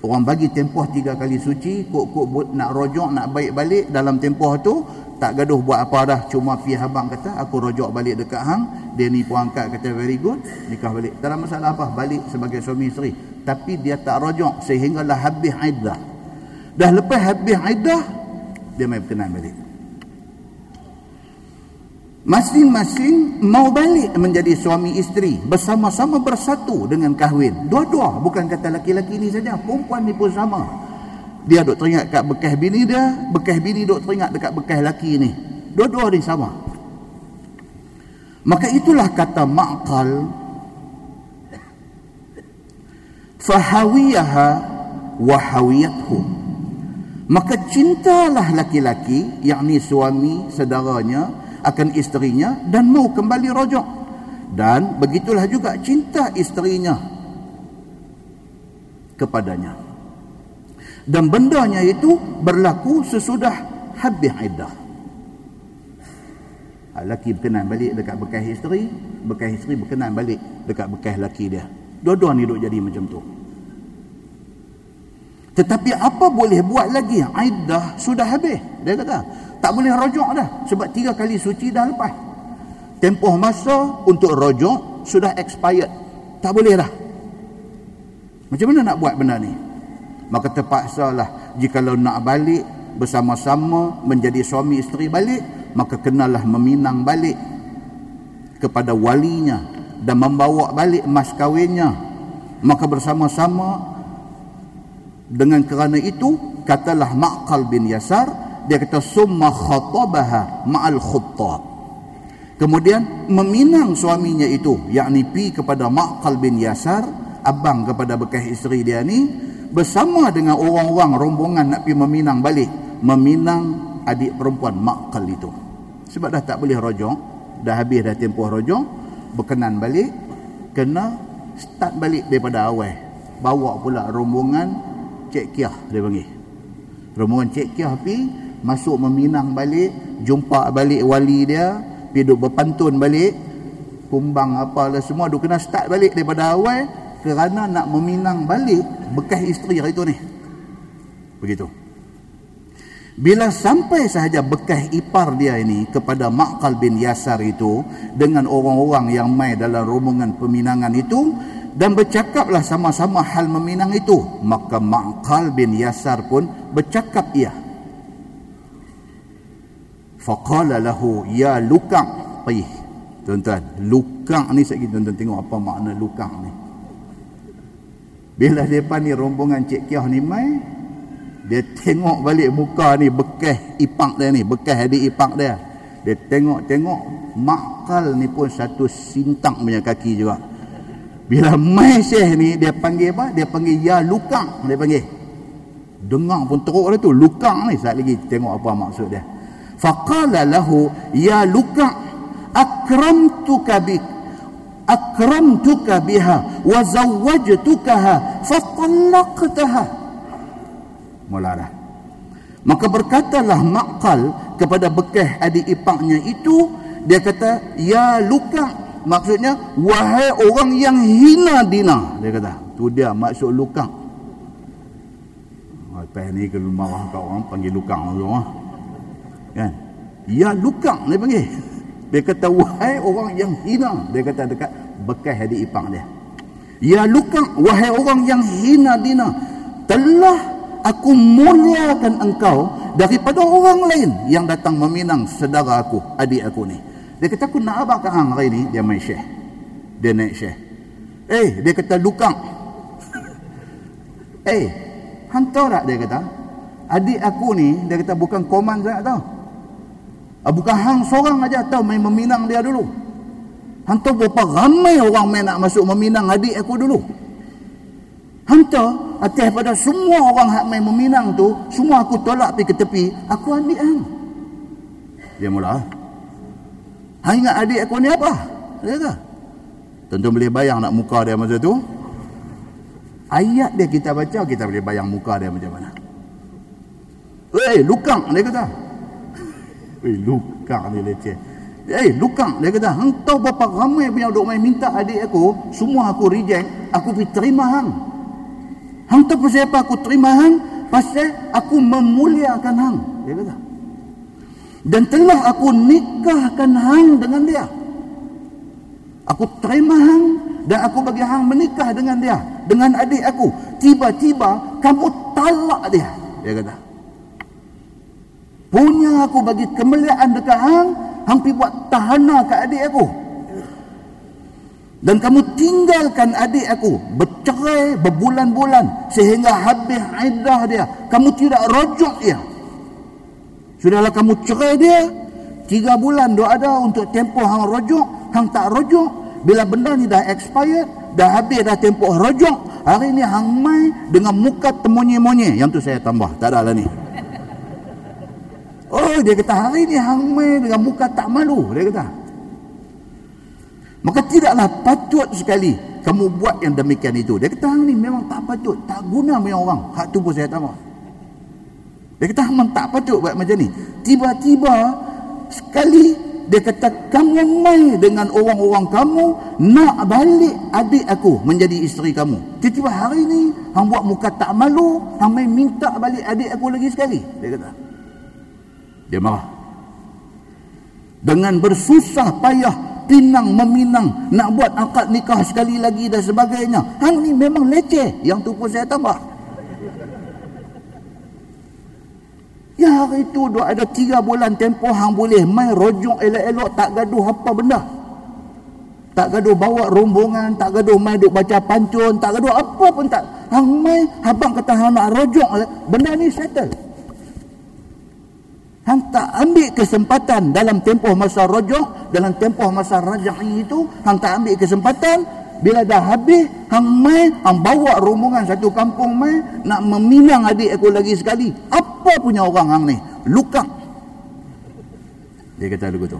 Orang bagi tempoh tiga kali suci, kok-kok nak rojok, nak baik balik dalam tempoh tu, tak gaduh buat apa dah. Cuma pi habang kata, aku rojok balik dekat hang. Dia ni pun angkat kata very good, nikah balik. Tak ada masalah apa, balik sebagai suami isteri. Tapi dia tak rojok sehinggalah habis iddah. Dah lepas habis iddah, dia main berkenan balik masing-masing mau balik menjadi suami isteri bersama-sama bersatu dengan kahwin. Dua-dua bukan kata laki-laki ni saja perempuan ni pun sama. Dia duk teringat kat bekas bini dia bekas bini duk teringat dekat bekas laki ni. Dua-dua ni sama. Maka itulah kata ma'qal. Fahawiyaha wahawiyathu maka cintalah laki-laki yakni suami saudaranya akan isterinya dan mau kembali rojok. Dan begitulah juga cinta isterinya kepadanya. Dan bendanya itu berlaku sesudah habis iddah. Lelaki berkenan balik dekat bekas isteri bekas isteri berkenan balik dekat bekas lelaki dia. Dua-dua ni duk jadi macam tu. Tetapi apa boleh buat lagi? Iddah sudah habis. Dia kata tak boleh rojok dah. Sebab tiga kali suci dah lepas. Tempoh masa untuk rojok sudah expired. Tak boleh dah. Macam mana nak buat benda ni? Maka terpaksalah jikalau nak balik bersama-sama menjadi suami isteri balik maka kenalah meminang balik kepada walinya dan membawa balik mas kawinnya maka bersama-sama dengan kerana itu katalah Maqal bin Yasar dia kata summa khatabaha ma'al khuttab. Kemudian meminang suaminya itu yakni pi kepada Maqal bin Yasar abang kepada bekas isteri dia ni bersama dengan orang-orang rombongan nak pi meminang balik meminang adik perempuan makal itu. Sebab dah tak boleh rojok dah habis dah tempoh rojok berkenan balik kena start balik daripada awal. Bawa pula rombongan cek kiah dia panggil. Rombongan cek kiah pi masuk meminang balik jumpa balik wali dia pi duk berpantun balik kumbang apalah semua duk kena start balik daripada awal kerana nak meminang balik bekas isteri hari tu ni. Begitu. Bila sampai sahaja bekas ipar dia ini kepada Maqal bin Yasar itu dengan orang-orang yang mai dalam rombongan peminangan itu dan bercakaplah sama-sama hal meminang itu maka Maqal bin Yasar pun bercakap ia faqala lahu ya lukang. Payih tuan-tuan lukang ni sekejap tuan-tuan tengok apa makna lukang ni. Bila depa ni rombongan cik kiah ni mai dia tengok balik muka ni bekas ipak dia ni bekas adik ipak dia. Dia tengok-tengok makal ni pun satu sintang punya kaki juga. Bila mai syekh ni dia panggil apa? Dia panggil ya lukang dia panggil. Dengar pun teruk dia tu lukang ni. Saat lagi tengok apa maksud dia faqala lahu ya lukang akramtuka bik akramtuka biha wa zawwajtukaha fa talaqtaha mula dah. Maka berkatalah Maqal kepada bekas adik ipaknya itu, dia kata, Ya luka. Maksudnya, wahai orang yang hina dina. Dia kata, tu dia maksud luka. Lepas ni kalau marah kat orang, panggil luka. Lah. Kan? Ya luka, dia panggil. Dia kata, wahai orang yang hina. Dia kata dekat bekas adik ipak dia. Ya luka, wahai orang yang hina dina. Telah aku muliakan engkau daripada orang lain yang datang meminang saudara aku, adik aku ni. Dia kata aku nak abang kat hang hari ni, dia main syekh. Dia naik syekh. Eh, dia kata lukang. eh, hantar tak dia kata? Adik aku ni, dia kata bukan koman sangat tau. Ah, bukan hang seorang aja tahu main meminang dia dulu. Hantar berapa ramai orang main nak masuk meminang adik aku dulu. Hantar atas pada semua orang hak main meminang tu, semua aku tolak pergi ke tepi, aku ambil hang. Dia mula. Hang ingat adik aku ni apa? Dia kata. Tentu boleh bayang nak muka dia masa tu. Ayat dia kita baca, kita boleh bayang muka dia macam mana. Eh, lukang dia kata. Eh, lukang ni leceh. Eh, lukang dia kata. Hang tahu berapa ramai punya duk main minta adik aku, semua aku reject, aku pergi terima hang. Hang tahu pasal apa aku terima hang? Pasal aku memuliakan hang. Dia kata. Dan telah aku nikahkan hang dengan dia. Aku terima hang dan aku bagi hang menikah dengan dia. Dengan adik aku. Tiba-tiba kamu talak dia. Dia kata. Punya aku bagi kemuliaan dekat hang. Hang pergi buat tahana ke adik aku. Dan kamu tinggalkan adik aku bercerai berbulan-bulan sehingga habis iddah dia. Kamu tidak rojok dia. Sudahlah kamu cerai dia. Tiga bulan dia ada untuk tempoh hang rojok hang tak rojok. Bila benda ni dah expired dah habis dah tempoh rojok hari ni hang mai dengan muka temonye-monye. Yang tu saya tambah tak ada lah ni oh dia kata hari ni hang mai dengan muka tak malu dia kata. Maka tidaklah patut sekali kamu buat yang demikian itu. Dia kata hang ni memang tak patut tak guna punya orang. Hak tu pun saya tak mahu dia kata hang tak patut buat macam ni. Tiba-tiba sekali dia kata kamu mai dengan orang-orang kamu nak balik adik aku menjadi isteri kamu. Tiba-tiba hari ni hang buat muka tak malu hang mai minta balik adik aku lagi sekali dia kata dia marah dengan bersusah payah pinang meminang nak buat akad nikah sekali lagi dan sebagainya. Hang ni memang leceh. Yang tu pun saya tambah. Ya hari tu duk ada tiga bulan tempoh hang boleh main rojok elok-elok tak gaduh apa benda. Tak gaduh bawa rombongan tak gaduh main duk baca pancun tak gaduh apa pun tak. Hang main abang kata hang nak rojok benda ni settle Hang tak ambil kesempatan dalam tempoh masa rojok, dalam tempoh masa rajahi itu, hang tak ambil kesempatan, bila dah habis, hang mai, hang bawa rombongan satu kampung mai, nak meminang adik aku lagi sekali. Apa punya orang hang ni? Luka. Dia kata begitu.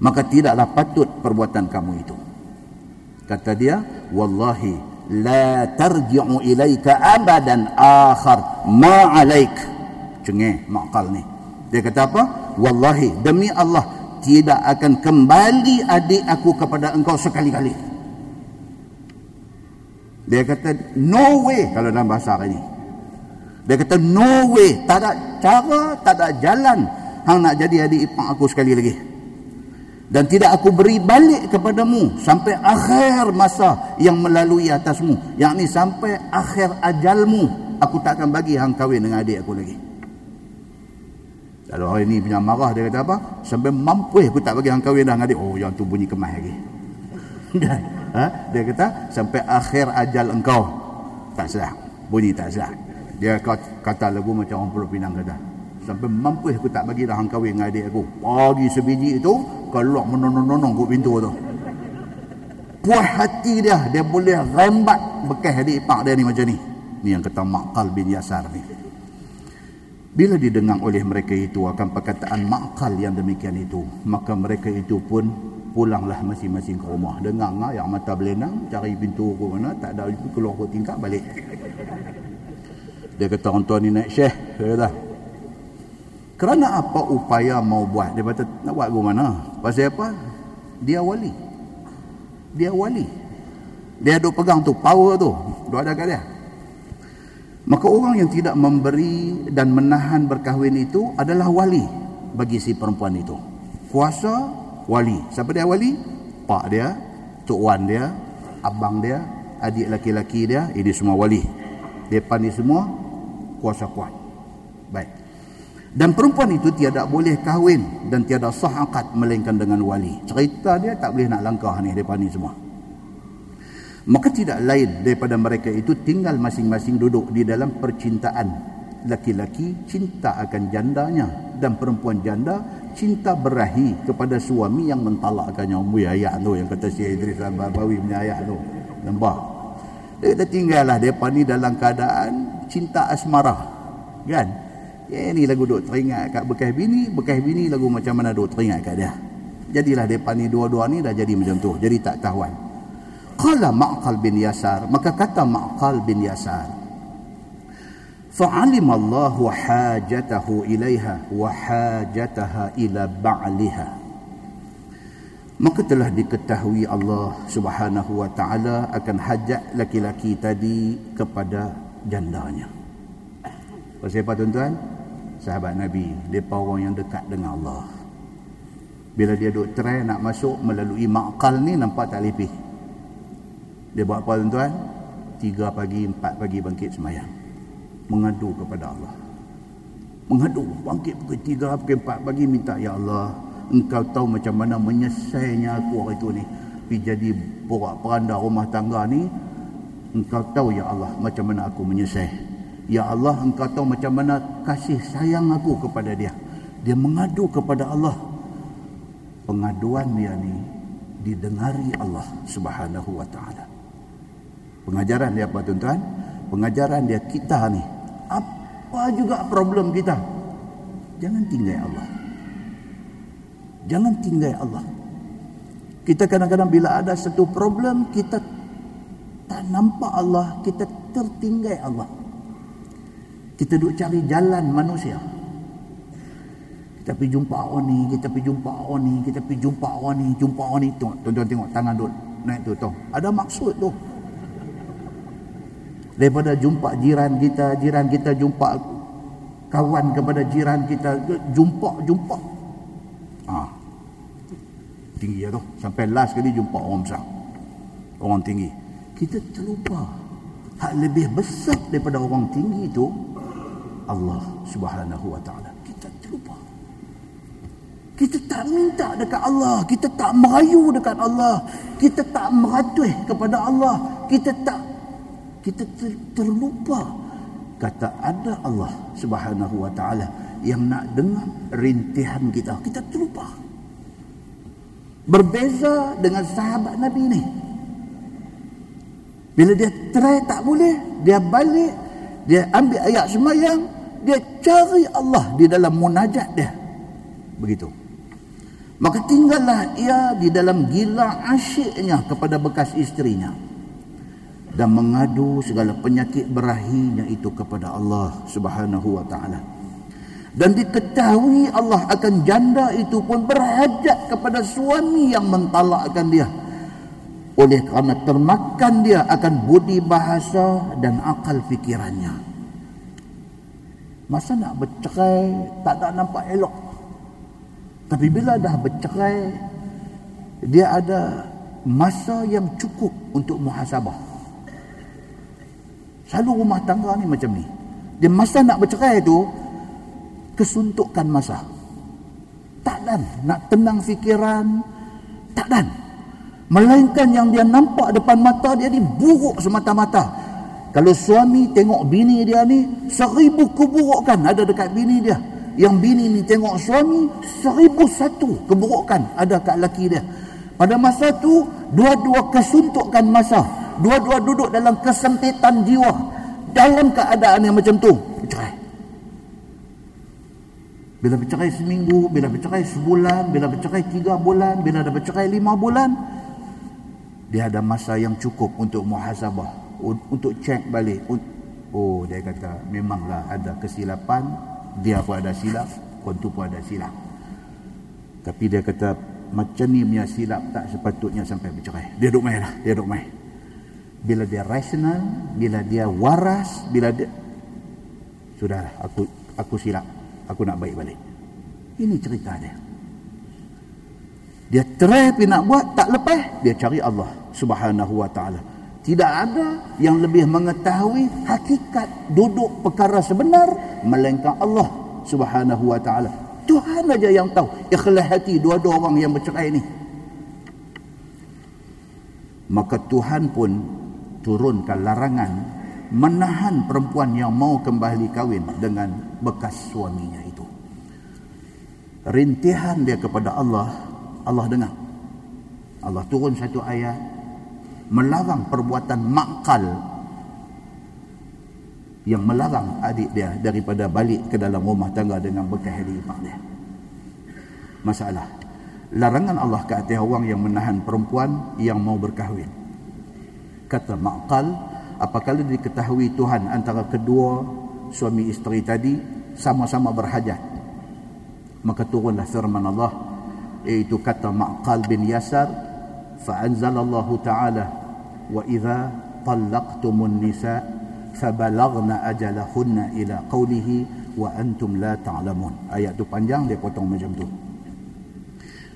Maka tidaklah patut perbuatan kamu itu. Kata dia, Wallahi, la tarji'u ilaika abadan akhar ma'alaik cengeh makal ni. Dia kata apa? Wallahi demi Allah tidak akan kembali adik aku kepada engkau sekali-kali. Dia kata no way kalau dalam bahasa hari ni. Dia kata no way. Tak ada cara tak ada jalan hang nak jadi adik ipar aku sekali lagi. Dan tidak aku beri balik kepadamu sampai akhir masa yang melalui atasmu. Yakni sampai akhir ajalmu. Aku tak akan bagi hang kahwin dengan adik aku lagi kalau hari ni punya marah dia kata apa? Sampai mampu aku tak bagi hang kahwin dah dengan dia. Oh yang tu bunyi kemas lagi. ha? Dia kata sampai akhir ajal engkau. Tak salah. Bunyi tak salah. Dia kata lagu macam orang Pulau Pinang kata. Sampai mampu aku tak bagi dah hang kahwin dengan adik aku. Pagi sebiji itu keluar menonong-nonong ke pintu tu. Puas hati dia. Dia boleh rembat bekas adik ipar dia ni macam ni. Ni yang kata Makal bin Yasar ni. Bila didengar oleh mereka itu akan perkataan makal yang demikian itu, maka mereka itu pun pulanglah masing-masing ke rumah. Dengar yang mata belenang, cari pintu ke mana, tak ada keluar ke tingkat, balik. Dia kata orang tua ni naik syekh. Dia kata, kerana apa upaya mau buat? Dia kata, nak buat ke mana? Pasal apa? Dia wali. Dia wali. Dia ada pegang tu, power tu. Dia ada kat dia. Maka orang yang tidak memberi dan menahan berkahwin itu adalah wali bagi si perempuan itu. Kuasa wali. Siapa dia wali? Pak dia, tok wan dia, abang dia, adik laki-laki dia, ini semua wali. Depan ni semua kuasa kuat. Baik. Dan perempuan itu tiada boleh kahwin dan tiada sah akad melainkan dengan wali. Cerita dia tak boleh nak langkah ni depan ni semua maka tidak lain daripada mereka itu tinggal masing-masing duduk di dalam percintaan. Laki-laki cinta akan jandanya dan perempuan janda cinta berahi kepada suami yang mentalakkannya umui ayat tu yang kata si Idris Al-Babawi punya ayat tu. Dia kata tinggallah mereka ni dalam keadaan cinta asmara. Kan? Ya, ni lagu duk teringat kat bekas bini bekas bini lagu macam mana duk teringat kat dia? Jadilah mereka ni dua-dua ni dah jadi macam tu. Jadi tak tahuan Qala Ma'qal bin Yasar. Maka kata Ma'qal bin Yasar Fa'alim Allah hajatahu ilaiha Wa hajataha ila ba'liha. Maka telah diketahui Allah subhanahu wa ta'ala Akan hajat laki-laki tadi kepada jandanya. Siapa tuan-tuan? Sahabat Nabi. Mereka orang yang dekat dengan Allah. Bila dia duk try nak masuk melalui makal ni nampak tak lebih dia buat apa tuan-tuan? Tiga pagi, empat pagi bangkit semayang. Mengadu kepada Allah. Mengadu. Bangkit pukul tiga, pukul empat pagi minta, Ya Allah, engkau tahu macam mana menyesainya aku hari itu ni. Pergi jadi porak peranda rumah tangga ni. Engkau tahu Ya Allah macam mana aku menyesai. Ya Allah engkau tahu macam mana kasih sayang aku kepada dia. Dia mengadu kepada Allah. Pengaduan dia ni didengari Allah Subhanahu wa taala. Pengajaran dia apa tuan-tuan? Pengajaran dia kita ni. Apa juga problem kita? Jangan tinggal Allah. Jangan tinggal Allah. kita kadang-kadang bila ada satu problem kita tak nampak Allah kita tertinggal Allah kita duk cari jalan manusia kita pergi jumpa orang ni kita pergi jumpa orang ni kita pergi jumpa orang ni jumpa orang ni tengok tuan-tuan tengok tangan duk naik tu tau ada maksud tu daripada jumpa jiran kita jiran kita jumpa kawan kepada jiran kita jumpa jumpa. Ha. Tinggi ya tu. Sampai last kali jumpa orang besar. Orang tinggi. Kita terlupa. Hak lebih besar daripada orang tinggi itu Allah subhanahu wa ta'ala. Kita terlupa. Kita tak minta dekat Allah. Kita tak merayu dekat Allah. Kita tak meratuh kepada Allah. Kita tak kita ter, terlupa kata ada Allah subhanahu wa ta'ala yang nak dengar rintihan kita kita terlupa Berbeza dengan sahabat Nabi ni. Bila dia try tak boleh, dia balik, dia ambil ayat semayang, dia cari Allah di dalam munajat dia. Begitu. Maka tinggallah ia di dalam gila asyiknya kepada bekas isterinya. Dan mengadu segala penyakit berahinya itu kepada Allah subhanahu wa ta'ala. Dan diketahui Allah akan janda itu pun berhajat kepada suami yang mentalakkan dia. Oleh kerana termakan dia akan budi bahasa dan akal fikirannya. Masa nak bercerai tak ada nampak elok. Tapi bila dah bercerai dia ada masa yang cukup untuk muhasabah selalu rumah tangga ni macam ni dia masa nak bercerai tu kesuntukan masa. Tak dan nak tenang fikiran, tak dan. Melainkan yang dia nampak depan mata dia ni buruk semata-mata. Kalau suami tengok bini dia ni, seribu keburukan ada dekat bini dia. Yang bini ni tengok suami, seribu satu keburukan ada kat laki dia. Pada masa tu, dua-dua kesuntukan masa. Dua-dua duduk dalam kesempitan jiwa. Dalam keadaan yang macam tu. Cerai. Bila bercerai seminggu, bila bercerai sebulan, bila bercerai tiga bulan, bila dah bercerai lima bulan, dia ada masa yang cukup untuk muhasabah, untuk cek balik. Oh, dia kata memanglah ada kesilapan, dia pun ada silap, kontu pun ada silap. Tapi dia kata macam ni punya silap tak sepatutnya sampai bercerai. Dia duduk main lah, dia duduk main. Bila dia rasional, bila dia waras, bila dia... Sudahlah, aku aku silap. Aku nak baik balik. Ini cerita dia. Dia try nak buat tak lepas dia cari Allah subhanahu wa ta'ala. Tidak ada yang lebih mengetahui hakikat duduk perkara sebenar melainkan Allah subhanahu wa ta'ala. Tuhan aja yang tahu. Ikhlas hati dua-dua orang yang bercerai ini maka Tuhan pun turunkan larangan menahan perempuan yang mau kembali kahwin dengan bekas suaminya itu. Rintihan dia kepada Allah, Allah dengar. Allah turun satu ayat melarang perbuatan makal yang melarang adik dia daripada balik ke dalam rumah tangga dengan bekas hari ipak dia. Masalah. Larangan Allah ke atas orang yang menahan perempuan yang mau berkahwin. Kata makal, apabila diketahui Tuhan antara kedua suami isteri tadi sama-sama berhajat maka turunlah firman Allah iaitu kata Ma'qal bin Yasar fa anzalallahu ta'ala wa idza talaqtumun nisa fabalaghna ajalahunna ila qawlihi wa antum la ta'lamun. Ayat tu panjang dia potong macam tu.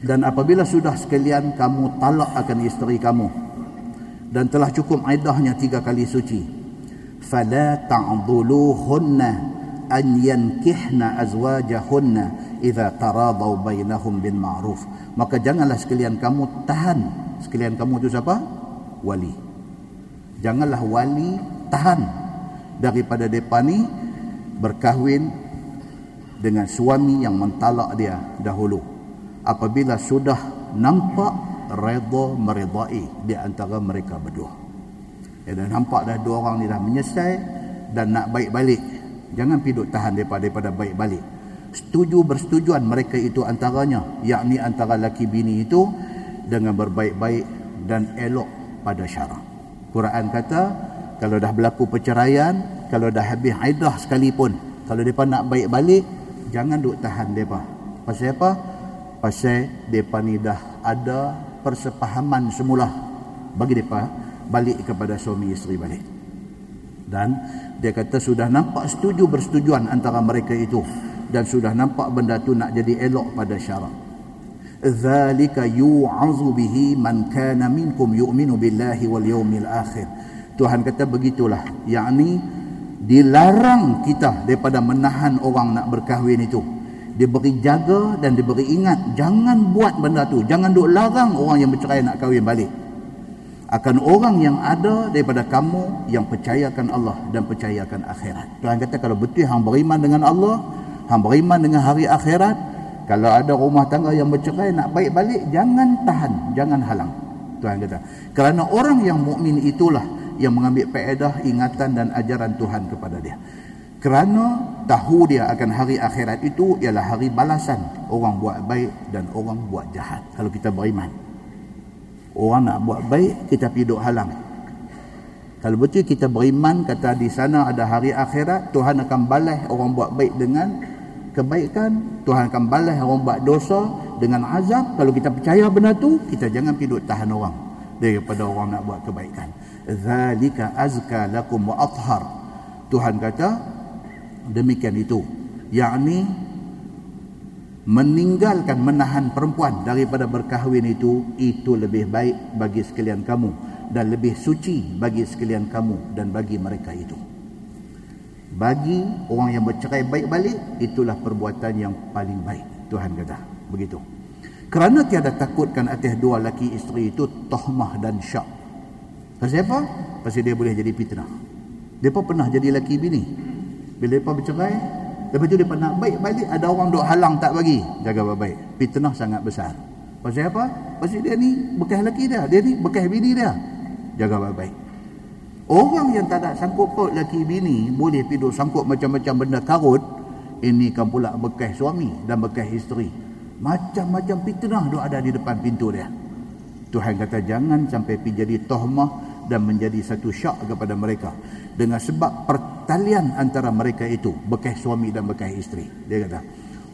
Dan apabila sudah sekalian kamu talak akan isteri kamu dan telah cukup iddahnya tiga kali suci. Fala ta'dhuluhunna an yankihna azwajahunna idza taradaw bainahum bil ma'ruf. Maka janganlah sekalian kamu tahan. Sekalian kamu itu siapa? Wali. Janganlah wali tahan. Daripada depa ni berkahwin dengan suami yang mentalak dia dahulu. Apabila sudah nampak redha meredai di antara mereka berdua. Ya, dan nampak dah dua orang ni dah menyesal dan nak baik balik. Jangan piduk tahan daripada, daripada baik balik. Setuju bersetujuan mereka itu antaranya, yakni antara laki bini itu dengan berbaik-baik dan elok pada syarak. Quran kata kalau dah berlaku perceraian, kalau dah habis iddah sekalipun, kalau depa nak baik balik, jangan duk tahan depa. Pasal apa? Pasal depa ni dah ada persepahaman semula. Bagi depa balik kepada suami isteri balik. Dan dia kata sudah nampak setuju bersetujuan antara mereka itu. Dan sudah nampak benda tu nak jadi elok pada syarak. Dzalika yu'azu bihi man kana minkum yu'minu billahi wal yawmil akhir. Tuhan kata begitulah. Yakni dilarang kita daripada menahan orang nak berkahwin itu diberi jaga dan diberi ingat jangan buat benda tu. Jangan duk larang orang yang bercerai nak kahwin balik. Akan orang yang ada daripada kamu yang percayakan Allah dan percayakan akhirat. Tuhan kata kalau betul hang beriman dengan Allah hang beriman dengan hari akhirat kalau ada rumah tangga yang bercerai nak baik balik jangan tahan jangan halang. Tuhan kata. Kerana orang yang mukmin itulah yang mengambil faedah ingatan dan ajaran Tuhan kepada dia kerana tahu dia akan hari akhirat itu ialah hari balasan. Orang buat baik dan orang buat jahat. Kalau kita beriman. Orang nak buat baik kita piduk halang. Kalau betul kita beriman kata di sana ada hari akhirat Tuhan akan balas orang buat baik dengan kebaikan. Tuhan akan balas orang buat dosa dengan azab. Kalau kita percaya benda tu kita jangan pergi tahan orang daripada orang nak buat kebaikan. Zalika azka lakum wa athhar. Tuhan kata demikian itu. Yakni meninggalkan menahan perempuan daripada berkahwin itu itu lebih baik bagi sekalian kamu dan lebih suci bagi sekalian kamu dan bagi mereka itu. Bagi orang yang bercerai baik balik itulah perbuatan yang paling baik. Tuhan kata begitu. Kerana tiada takutkan atas dua laki isteri itu tohmah dan syak. Pasal apa? pasal dia boleh jadi fitnah. Dia pun pernah jadi laki bini bila dia bercerai lepas tu dia nak baik balik ada orang duk halang tak bagi. Jaga baik-baik. Fitnah sangat besar. Pasal apa? pasal dia ni bekas laki dia. Dia ni bekas bini dia. Jaga baik-baik. Orang yang tak ada sangkut paut laki bini boleh tidur sangkut macam-macam benda karut, ini kan pula bekas suami dan bekas isteri. Macam-macam fitnah duk ada di depan pintu dia. Tuhan kata jangan sampai pergi jadi tohmah dan menjadi satu syak kepada mereka dengan sebab pertalian antara mereka itu bekas suami dan bekas isteri. Dia kata,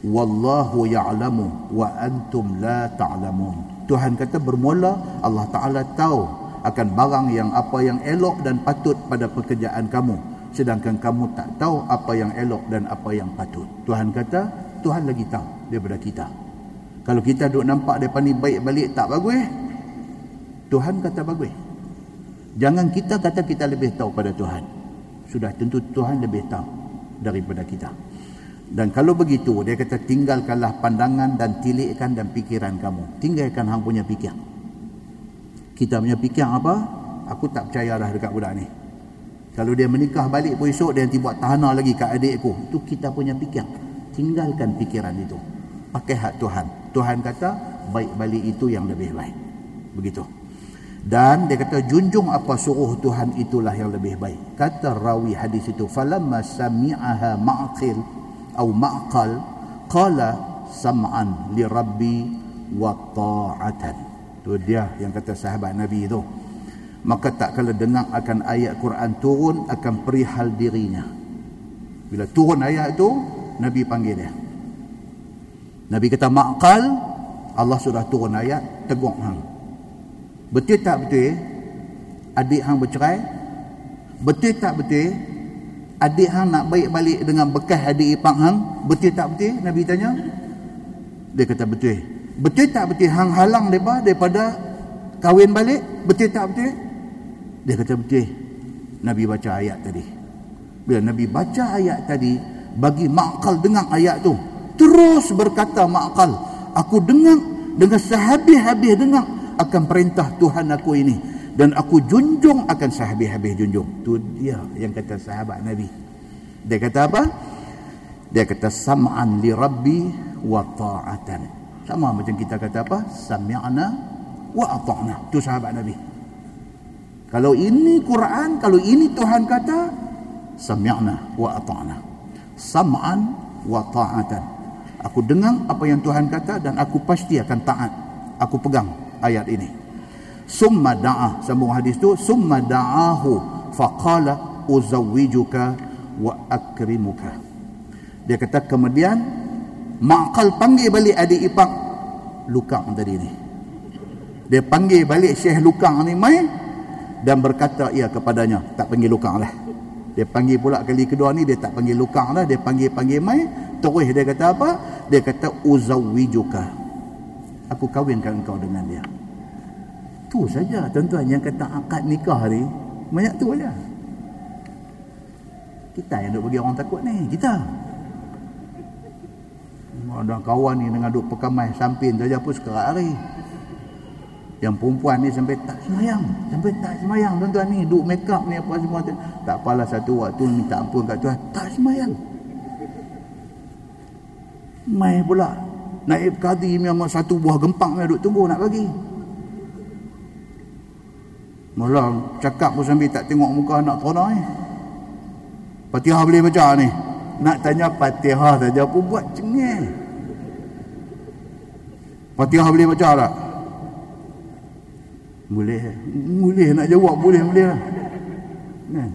"Wallahu ya'lamu wa antum la ta'lamun." Tuhan kata bermula Allah Taala tahu akan barang yang apa yang elok dan patut pada pekerjaan kamu. Sedangkan kamu tak tahu apa yang elok dan apa yang patut. Tuhan kata Tuhan lagi tahu daripada kita. Kalau kita duk nampak depan ni baik balik tak bagus Tuhan kata bagus jangan kita kata kita lebih tahu pada Tuhan. Sudah tentu Tuhan lebih tahu daripada kita. Dan kalau begitu dia kata tinggalkanlah pandangan dan tilikkan dan pikiran kamu. Tinggalkan hang punya fikir. Kita punya fikir apa? Aku tak percaya dah dekat budak ni. Kalau dia menikah balik pun esok dia nanti buat tahanan lagi kat adikku itu kita punya fikir. Tinggalkan fikiran itu. Pakai hak Tuhan. Tuhan kata baik balik itu yang lebih baik. Begitu dan dia kata junjung apa suruh Tuhan itulah yang lebih baik kata rawi hadis itu falamma sami'aha ma'qil atau ma'qal qala sam'an li rabbi wa ta'atan Tu dia yang kata sahabat Nabi itu. Maka tak kala dengar akan ayat Quran turun akan perihal dirinya. Bila turun ayat itu, Nabi panggil dia. Nabi kata maqal, Allah sudah turun ayat tegur hang. Betul tak betul? Adik hang bercerai? Betul tak betul? Adik hang nak baik balik dengan bekas adik ipang hang? Betul tak betul? Nabi tanya. Dia kata betul. Betul tak betul hang halang mereka daripada kahwin balik? Betul tak betul? Dia kata betul. Nabi baca ayat tadi. Bila Nabi baca ayat tadi, bagi makal dengar ayat tu. Terus berkata makal, aku dengar dengan sehabis-habis dengar akan perintah Tuhan aku ini. Dan aku junjung akan sehabis-habis junjung. Tu dia yang kata sahabat Nabi. Dia kata apa? Dia kata sam'an li rabbi wa ta'atan sama macam kita kata apa sami'na wa ata'na tu sahabat nabi kalau ini Quran kalau ini Tuhan kata sami'na wa ata'na sam'an wa ta'atan aku dengar apa yang Tuhan kata dan aku pasti akan taat aku pegang ayat ini. Summa da'a sambung hadis tu summa da'ahu faqala uzawwijuka wa akrimuka. Dia kata kemudian makal panggil balik adik ipar lukang tadi ni. Dia panggil balik Syekh Lukang ni mai dan berkata ia kepadanya tak panggil Lukang lah. Dia panggil pula kali kedua ni dia tak panggil Lukang lah dia panggil-panggil mai terus dia kata apa? Dia kata uzawwijuka aku kawinkan engkau dengan dia. Tu saja tuan-tuan yang kata akad nikah ni. Banyak tu aja kita yang duk bagi orang takut ni kita. Ada kawan ni dengan duk pekamai sampin saja pun sekerat hari. Yang perempuan ni sampai tak semayang sampai tak semayang tuan-tuan ni. Duk make up ni apa semua tu. tak apalah satu waktu minta ampun kat Tuhan tak semayang. Mai pula naib kadi memang satu buah gempang yang duk tunggu nak bagi Mula cakap pun sambil tak tengok muka anak tona ni. Fatihah boleh baca ni. Nak tanya Fatihah saja pun buat cengeng. Fatihah boleh baca tak? Boleh. Boleh nak jawab boleh boleh lah. Kan?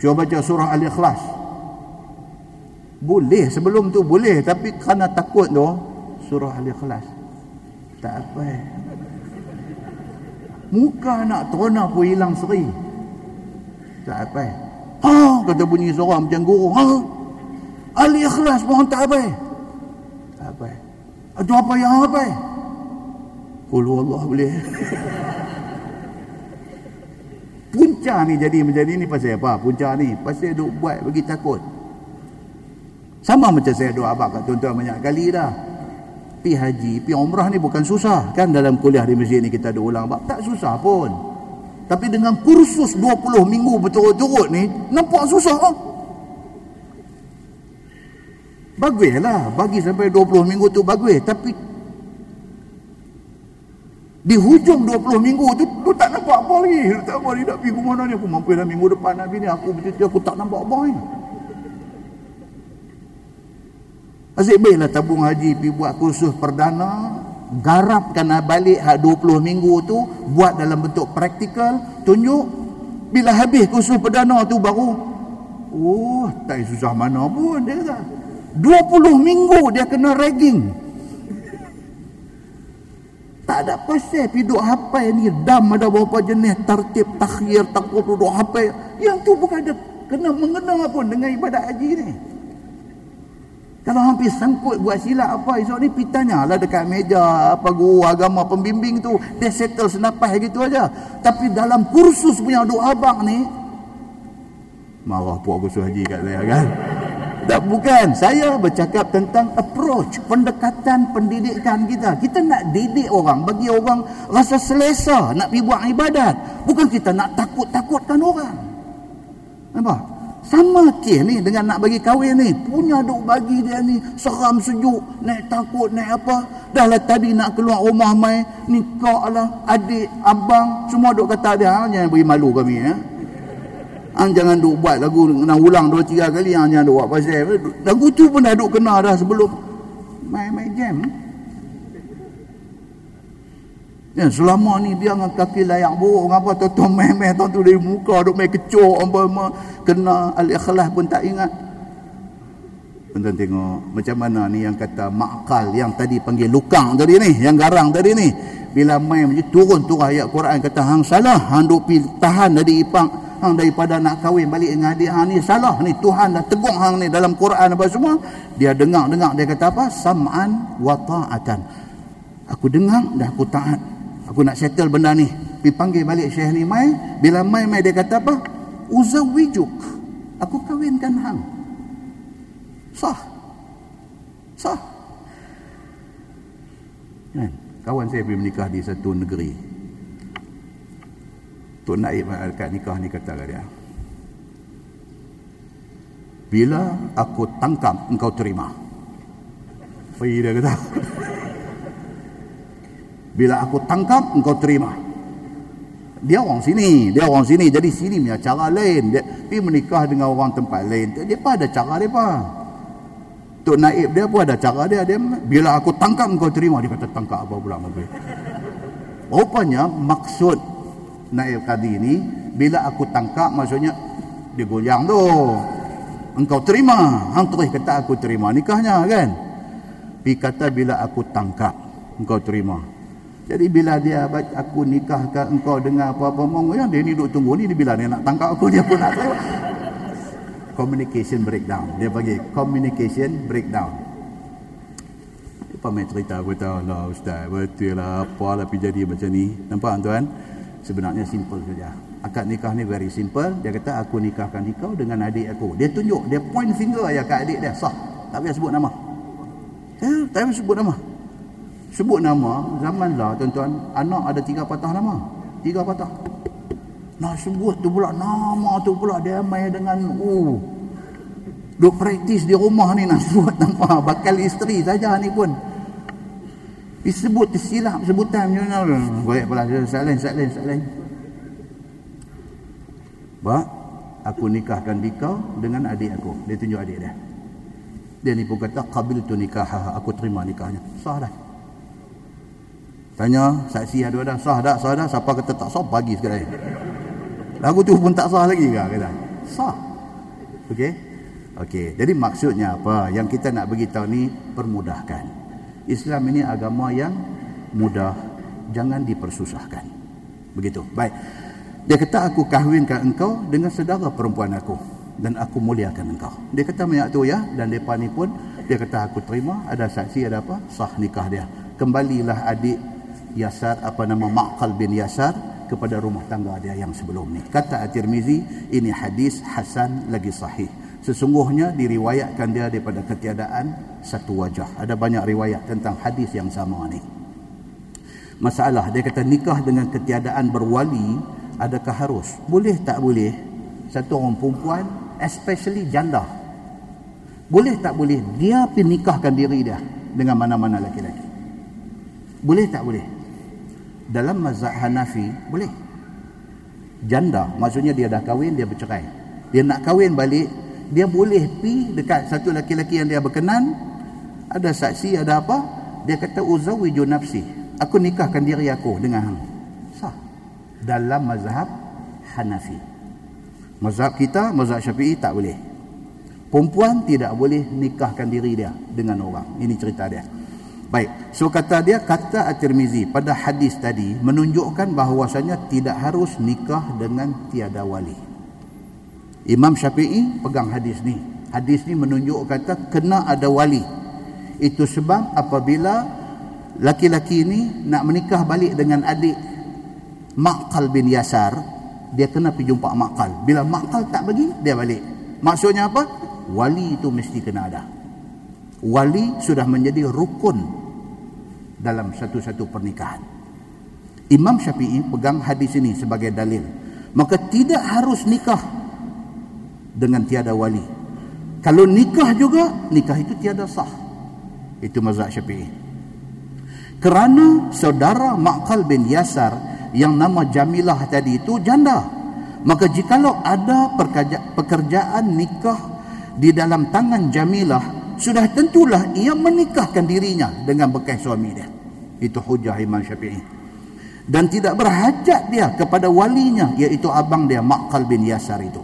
Cuba baca surah Al-Ikhlas. Boleh sebelum tu boleh tapi kerana takut tu surah Al-Ikhlas. Tak apa. Muka nak terona pun hilang seri. Tak apa. Ha, kata bunyi suara macam guru. Ha. Ali ikhlas pun tak apa. Tak apa. Itu apa yang apa? Kulu Allah boleh. Punca ni jadi menjadi ni pasal apa? Punca ni pasal duk buat bagi takut. Sama macam saya doa abang kat tuan-tuan banyak kali dah pi haji, pi umrah ni bukan susah. Kan dalam kuliah di masjid ni kita ada ulang. Tak susah pun. Tapi dengan kursus 20 minggu berturut-turut ni, nampak susah. Oh? Baguslah. Bagi sampai 20 minggu tu bagus. Tapi di hujung 20 minggu tu, tu tak nampak apa lagi. Tak apa ni nak pergi ke mana ni. Aku mampu dah minggu depan nak ni. Aku betul aku tak nampak apa ni. Asyik baiklah tabung haji pergi buat kursus perdana garapkan balik hak 20 minggu tu buat dalam bentuk praktikal tunjuk bila habis kursus perdana tu baru oh tak susah mana pun dia kata. 20 minggu dia kena ragging. Tak ada pasal piduk hafal ni dam ada berapa jenis tertib takhir takut duduk hafal yang tu bukan ada kena mengena pun dengan ibadat haji ni kalau hampir sangkut buat silap apa esok ni pergi tanyalah dekat meja apa guru agama pembimbing tu dia settle senapas gitu aja. Tapi dalam kursus punya duk abang ni marah puak kursus haji kat saya kan. Tak bukan. Saya bercakap tentang approach, pendekatan pendidikan kita. Kita nak didik orang, bagi orang rasa selesa nak pergi buat ibadat. Bukan kita nak takut-takutkan orang. Nampak? Sama kes ni dengan nak bagi kahwin ni. Punya duk bagi dia ni seram sejuk, naik takut, naik apa. Dah lah tadi nak keluar rumah mai, nikah lah, adik, abang, semua duk kata dia, ha, jangan bagi malu kami ya. Ha, jangan duk buat lagu nak ulang dua tiga kali ha, jangan duk buat pasal. Lagu tu pun dah duk kena dah sebelum mai mai jam. Ya, selama ni dia dengan kaki layak buruk apa tuan meh-meh tuan tu dari muka duk main kecok apa kena al-ikhlas pun tak ingat. Tuan tengok macam mana ni yang kata makal yang tadi panggil lukang tadi ni, yang garang tadi ni. Bila main macam turun turun ayat Quran kata hang salah, hang duk tahan dari ipang hang daripada nak kahwin balik dengan adik hang ni salah ni Tuhan dah tegur hang ni dalam Quran apa semua. Dia dengar-dengar dia kata apa? Sam'an wa ta'atan. Aku dengar dah aku taat aku nak settle benda ni. Pergi panggil balik Syekh ni mai bila mai mai dia kata apa? Uzawijuk. Aku kahwinkan hang. Sah. Sah. Kan? Kawan saya pergi menikah di satu negeri. Tok Naib kat nikah ni kata dia bila aku tangkap engkau terima. Pergi dia kata bila aku tangkap, engkau terima. Dia orang sini. Dia orang sini. Jadi sini punya cara lain. Dia pergi menikah dengan orang tempat lain. Dia pun ada cara dia pun. Tok Naib dia pun ada cara dia. dia bila aku tangkap kau terima. Dia kata tangkap apa pula. Rupanya maksud Naib Qadi ni. Bila aku tangkap maksudnya. Dia goyang tu. Engkau terima. Hang terus kata aku terima nikahnya kan. Pi kata bila aku tangkap. Engkau terima. Jadi bila dia aku nikahkan engkau dengan apa-apa. Yang dia ni duduk tunggu ni. Dia bila dia nak tangkap aku. Dia pun nak terima communication breakdown. Dia bagi communication breakdown. Apa main cerita aku tahu lah ustaz. Betul lah apa lah jadi macam ni. Nampak tuan? Sebenarnya simple saja. Akad nikah ni very simple. Dia kata aku nikahkan kau dengan adik aku. Dia tunjuk. Dia point finger aja kat adik dia. Sah. Tak payah sebut nama. Eh, tak payah sebut nama. Sebut nama. Zaman lah tuan-tuan. Anak ada tiga patah nama. Tiga patah. Nak sebut tu pula nama tu pula dia main dengan oh. Duk praktis di rumah ni nak sebut nama bakal isteri saja ni pun. Disebut tersilap sebutan macam mana. Baik pula soalan soalan soalan. Ba, aku nikahkan dikau dengan adik aku. Dia tunjuk adik dia. Dia ni pun kata qabil tu nikah aku terima nikahnya. Sah dah. Tanya saksi ada dah sah dah sah dah siapa kata tak sah bagi sekali. Lagu tu pun tak sah lagi ke kata. Sah. Okey. Okey. Jadi maksudnya apa? Yang kita nak beritahu ni permudahkan. Islam ini agama yang mudah, jangan dipersusahkan. Begitu. Baik. Dia kata aku kahwinkan engkau dengan saudara perempuan aku dan aku muliakan engkau. Dia kata banyak tu ya dan depa ni pun dia kata aku terima ada saksi ada apa? Sah nikah dia. Kembalilah adik Yasar apa nama Maqal bin Yasar kepada rumah tangga dia yang sebelum ni. Kata At-Tirmizi, ini hadis hasan lagi sahih. Sesungguhnya diriwayatkan dia daripada ketiadaan satu wajah. Ada banyak riwayat tentang hadis yang sama ni. Masalah dia kata nikah dengan ketiadaan berwali adakah harus? Boleh tak boleh? Satu orang perempuan especially janda. Boleh tak boleh dia pergi nikahkan diri dia dengan mana-mana laki-laki? Boleh tak boleh? Dalam mazhab Hanafi boleh. Janda maksudnya dia dah kahwin dia bercerai. Dia nak kahwin balik dia boleh pi dekat satu laki-laki yang dia berkenan. Ada saksi ada apa dia kata uzawiju nafsi. Aku nikahkan diri aku dengan hang. Sah. Dalam mazhab Hanafi. Mazhab kita mazhab Syafi'i tak boleh. Perempuan tidak boleh nikahkan diri dia dengan orang. Ini cerita dia Baik, so kata dia kata At-Tirmizi pada hadis tadi menunjukkan bahawasanya tidak harus nikah dengan tiada wali. Imam Syafi'i pegang hadis ni. Hadis ni menunjuk kata kena ada wali. Itu sebab apabila laki-laki ini nak menikah balik dengan adik Maqal bin Yasar, dia kena pergi jumpa Maqal. Bila Maqal tak bagi, dia balik. Maksudnya apa? Wali itu mesti kena ada. Wali sudah menjadi rukun dalam satu-satu pernikahan. Imam Syafi'i pegang hadis ini sebagai dalil. Maka tidak harus nikah dengan tiada wali. Kalau nikah juga, nikah itu tiada sah. Itu mazhab Syafi'i. Kerana saudara Maqal bin Yasar yang nama Jamilah tadi itu janda. Maka jikalau ada pekerjaan nikah di dalam tangan Jamilah sudah tentulah ia menikahkan dirinya dengan bekas suami dia. Itu hujah Imam Syafi'i. Dan tidak berhajat dia kepada walinya iaitu abang dia Maqal bin Yasar itu.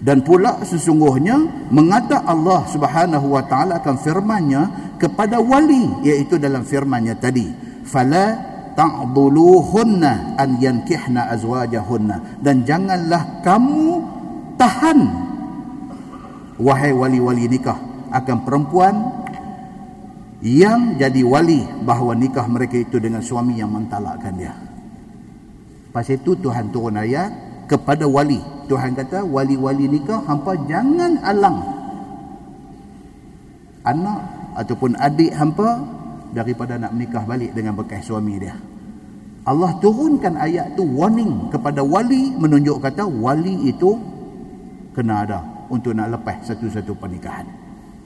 Dan pula sesungguhnya mengata Allah Subhanahu wa taala akan firman-Nya kepada wali iaitu dalam firman-Nya tadi, "Fala ta'dhuluhunna an yankihna azwajahunna." Dan janganlah kamu tahan wahai wali-wali nikah akan perempuan yang jadi wali bahawa nikah mereka itu dengan suami yang mentalakkan dia. Pasal itu Tuhan turun ayat kepada wali. Tuhan kata wali-wali nikah hampa jangan alang anak ataupun adik hampa daripada nak menikah balik dengan bekas suami dia. Allah turunkan ayat tu warning kepada wali menunjuk kata wali itu kena ada untuk nak lepas satu-satu pernikahan.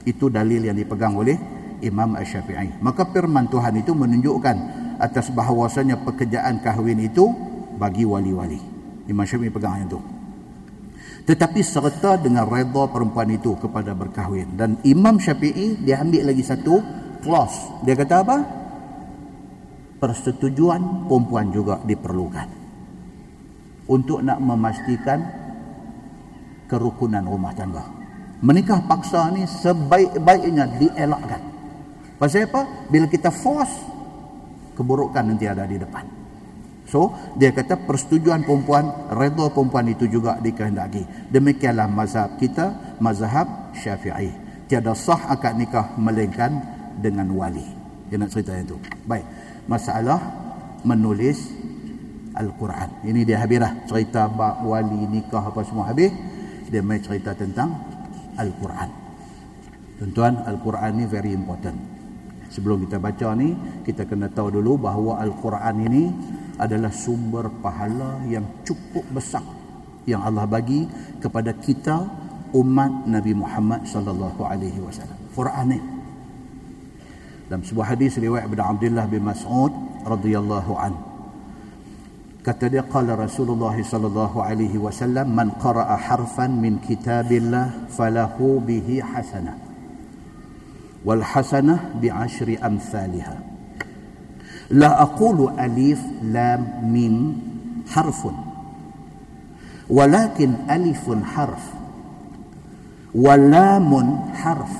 Itu dalil yang dipegang oleh Imam Ash-Syafi'i. Maka firman Tuhan itu menunjukkan atas bahawasanya pekerjaan kahwin itu bagi wali-wali. Imam Syafi'i pegang yang itu. tetapi serta dengan redha perempuan itu kepada berkahwin dan Imam Syafi'i dia ambil lagi satu clause dia kata apa persetujuan perempuan juga diperlukan untuk nak memastikan kerukunan rumah tangga menikah paksa ni sebaik-baiknya dielakkan pasal apa bila kita force keburukan nanti ada di depan So, dia kata persetujuan perempuan, redha perempuan itu juga dikehendaki. Demikianlah mazhab kita, mazhab syafi'i. Tiada sah akad nikah melainkan dengan wali. Dia nak cerita itu. Baik. Masalah menulis Al-Quran. Ini dia habislah cerita bab wali nikah apa semua habis. Dia mai cerita tentang Al-Quran. Tuan-tuan, Al-Quran ni very important. Sebelum kita baca ni, kita kena tahu dulu bahawa Al-Quran ini adalah sumber pahala yang cukup besar yang Allah bagi kepada kita umat Nabi Muhammad sallallahu alaihi wasallam. Quran ini. Dalam sebuah hadis riwayat Ibn Abdullah bin Mas'ud radhiyallahu an. Kata dia qala Rasulullah sallallahu alaihi wasallam man qara'a harfan min kitabillah falahu bihi hasanah. Wal hasanah bi ashri amsalihah. لا أقول ألف لام ميم حرف ولكن ألف حرف ولام حرف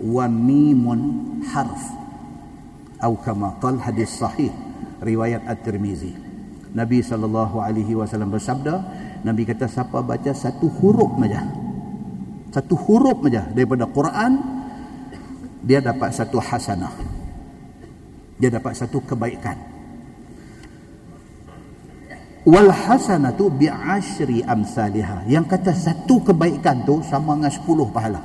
وميم حرف أو كما قال حديث صحيح رواية الترمذي Nabi sallallahu alaihi wasallam bersabda Nabi kata siapa baca satu huruf saja satu huruf saja daripada Quran dia dapat satu hasanah. Dia dapat satu kebaikan. Wal hasanatu bi ashri amsalha yang kata satu kebaikan tu sama dengan 10 pahala.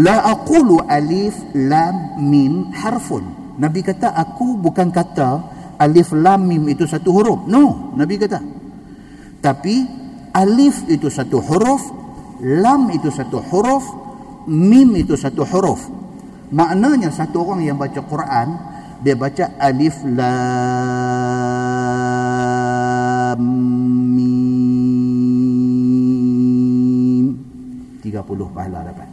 La aqulu alif lam mim harfun nabi kata aku bukan kata alif lam mim itu satu huruf. No nabi kata. Tapi alif itu satu huruf lam itu satu huruf mim itu satu huruf. Maknanya satu orang yang baca Quran dia baca alif lam mim. 30 pahala dapat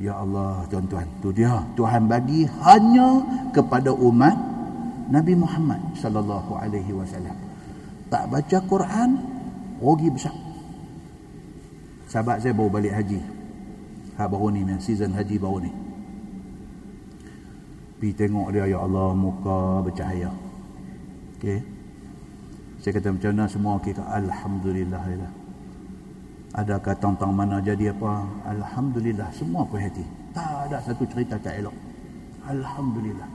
ya Allah tuan-tuan. Tu dia. Tuhan bagi hanya kepada umat Nabi Muhammad sallallahu alaihi wasallam. Tak baca Quran rugi besar. Sahabat saya baru balik haji. Ha baru ni season haji baru ni. Pergi tengok dia ya Allah muka bercahaya. Okey. Saya kata macam mana semua kita? Alhamdulillah ya ada kata tentang mana jadi apa alhamdulillah semua puas hati tak ada satu cerita tak elok alhamdulillah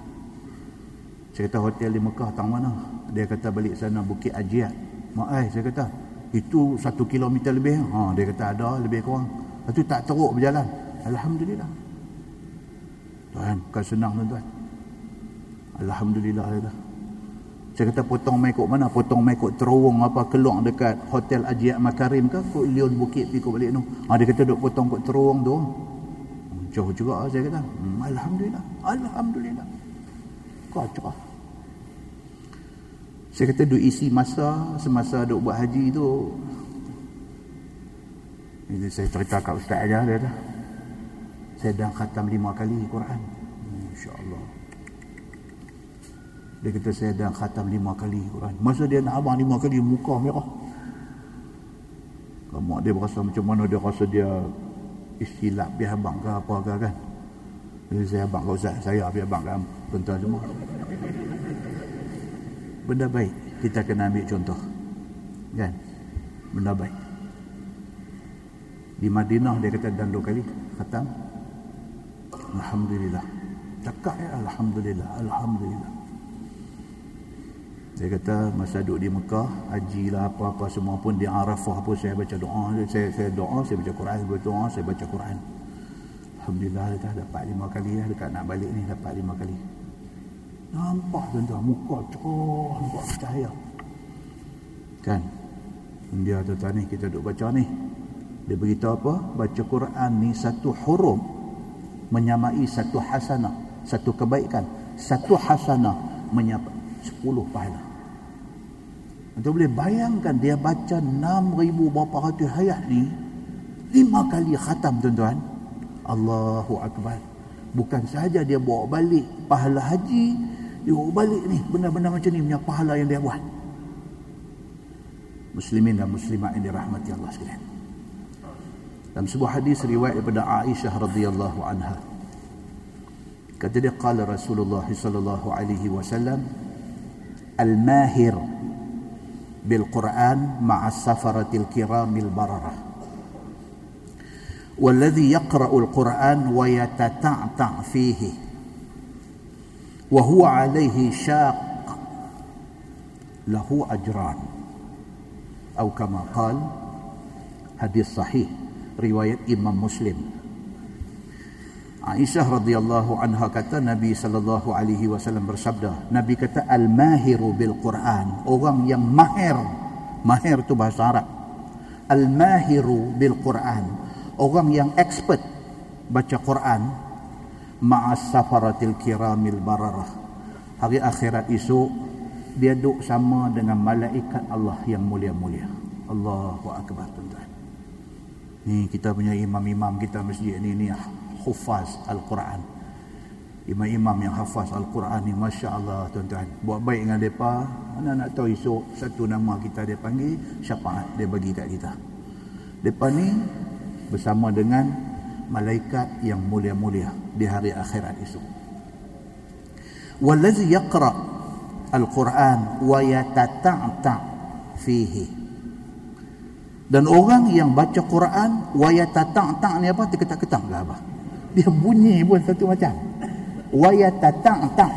kata hotel di Mekah tang mana dia kata balik sana Bukit Ajiat mak ai saya kata itu satu kilometer lebih ha dia kata ada lebih kurang Lepas tu tak teruk berjalan. Alhamdulillah. Tuhan, bukan senang tuan-tuan. Alhamdulillah. Ya. Saya kata potong mai kok mana? Potong mai kok terowong apa keluar dekat Hotel Ajiat Makarim ke? Kok Leon Bukit pergi kok balik tu. Ha, dia kata duk potong kok terowong tu. Jauh juga saya kata. Hmm, Alhamdulillah. Alhamdulillah. Kau cerah. Saya kata duk isi masa semasa duk buat haji tu ini saya cerita kat ustaz aja dia dah. Saya dah khatam lima kali Quran. Insya-Allah. Dia kata saya dah khatam lima kali Quran. Masa dia nak abang lima kali muka merah. Kamu dia berasa macam mana dia rasa dia istilap biar abang ke apa ke kan. Jadi saya abang ke ustaz, saya biar abang kan tuan semua. Benda baik kita kena ambil contoh. Kan? Benda baik di Madinah dia kata dan dua kali khatam Alhamdulillah cakap ya Alhamdulillah Alhamdulillah dia kata masa duduk di Mekah haji lah apa-apa semua pun di Arafah pun saya baca doa saya, saya doa saya baca Quran saya baca doa saya baca Quran Alhamdulillah dah dapat lima kali ya dekat nak balik ni dapat lima kali nampak tuan-tuan muka cerah nampak cahaya kan dia tuan-tuan ni kita duduk baca ni dia beritahu apa? Baca Quran ni satu huruf menyamai satu hasanah, satu kebaikan. Satu hasanah menyapa sepuluh pahala. Anda boleh bayangkan dia baca 6,000 berapa ratus ayat ni lima kali khatam tuan-tuan. Allahu Akbar. Bukan sahaja dia bawa balik pahala haji, dia bawa balik ni benda-benda macam ni punya pahala yang dia buat. Muslimin dan muslimat yang dirahmati Allah sekalian. Dalam sebuah hadis riwayat daripada Aisyah radhiyallahu anha. Kata dia qala Rasulullah sallallahu alaihi wasallam al-mahir Quran ma'a safaratil kiramil bararah. والذي يقرأ القرآن ويتتعتع فيه وهو عليه شاق له أجران أو كما قال حديث صحيح رواية إمام مسلم Aisyah radhiyallahu anha kata Nabi sallallahu alaihi wasallam bersabda Nabi kata al-mahiru bil Quran orang yang mahir mahir tu bahasa Arab. Al-mahiru bil Quran orang yang expert baca Quran ma'as safaratil kiramil bararah. Hari akhirat esok dia duduk sama dengan malaikat Allah yang mulia-mulia. Allahu akbar tuan-tuan. Ni kita punya imam-imam kita masjid ni ni hufaz Al-Quran. Imam-imam yang hafaz Al-Quran ni Masya Allah tuan-tuan. Buat baik dengan mereka. Mana nak tahu esok satu nama kita dia panggil syafaat dia bagi kat kita. Mereka ni bersama dengan malaikat yang mulia-mulia di hari akhirat esok. Wallazi yaqra al-Quran wa yatata'ta fihi. Dan orang yang baca Quran wa yatata'ta ni apa? Terketak-ketak ke apa dia bunyi pun satu macam. Waya tatang tang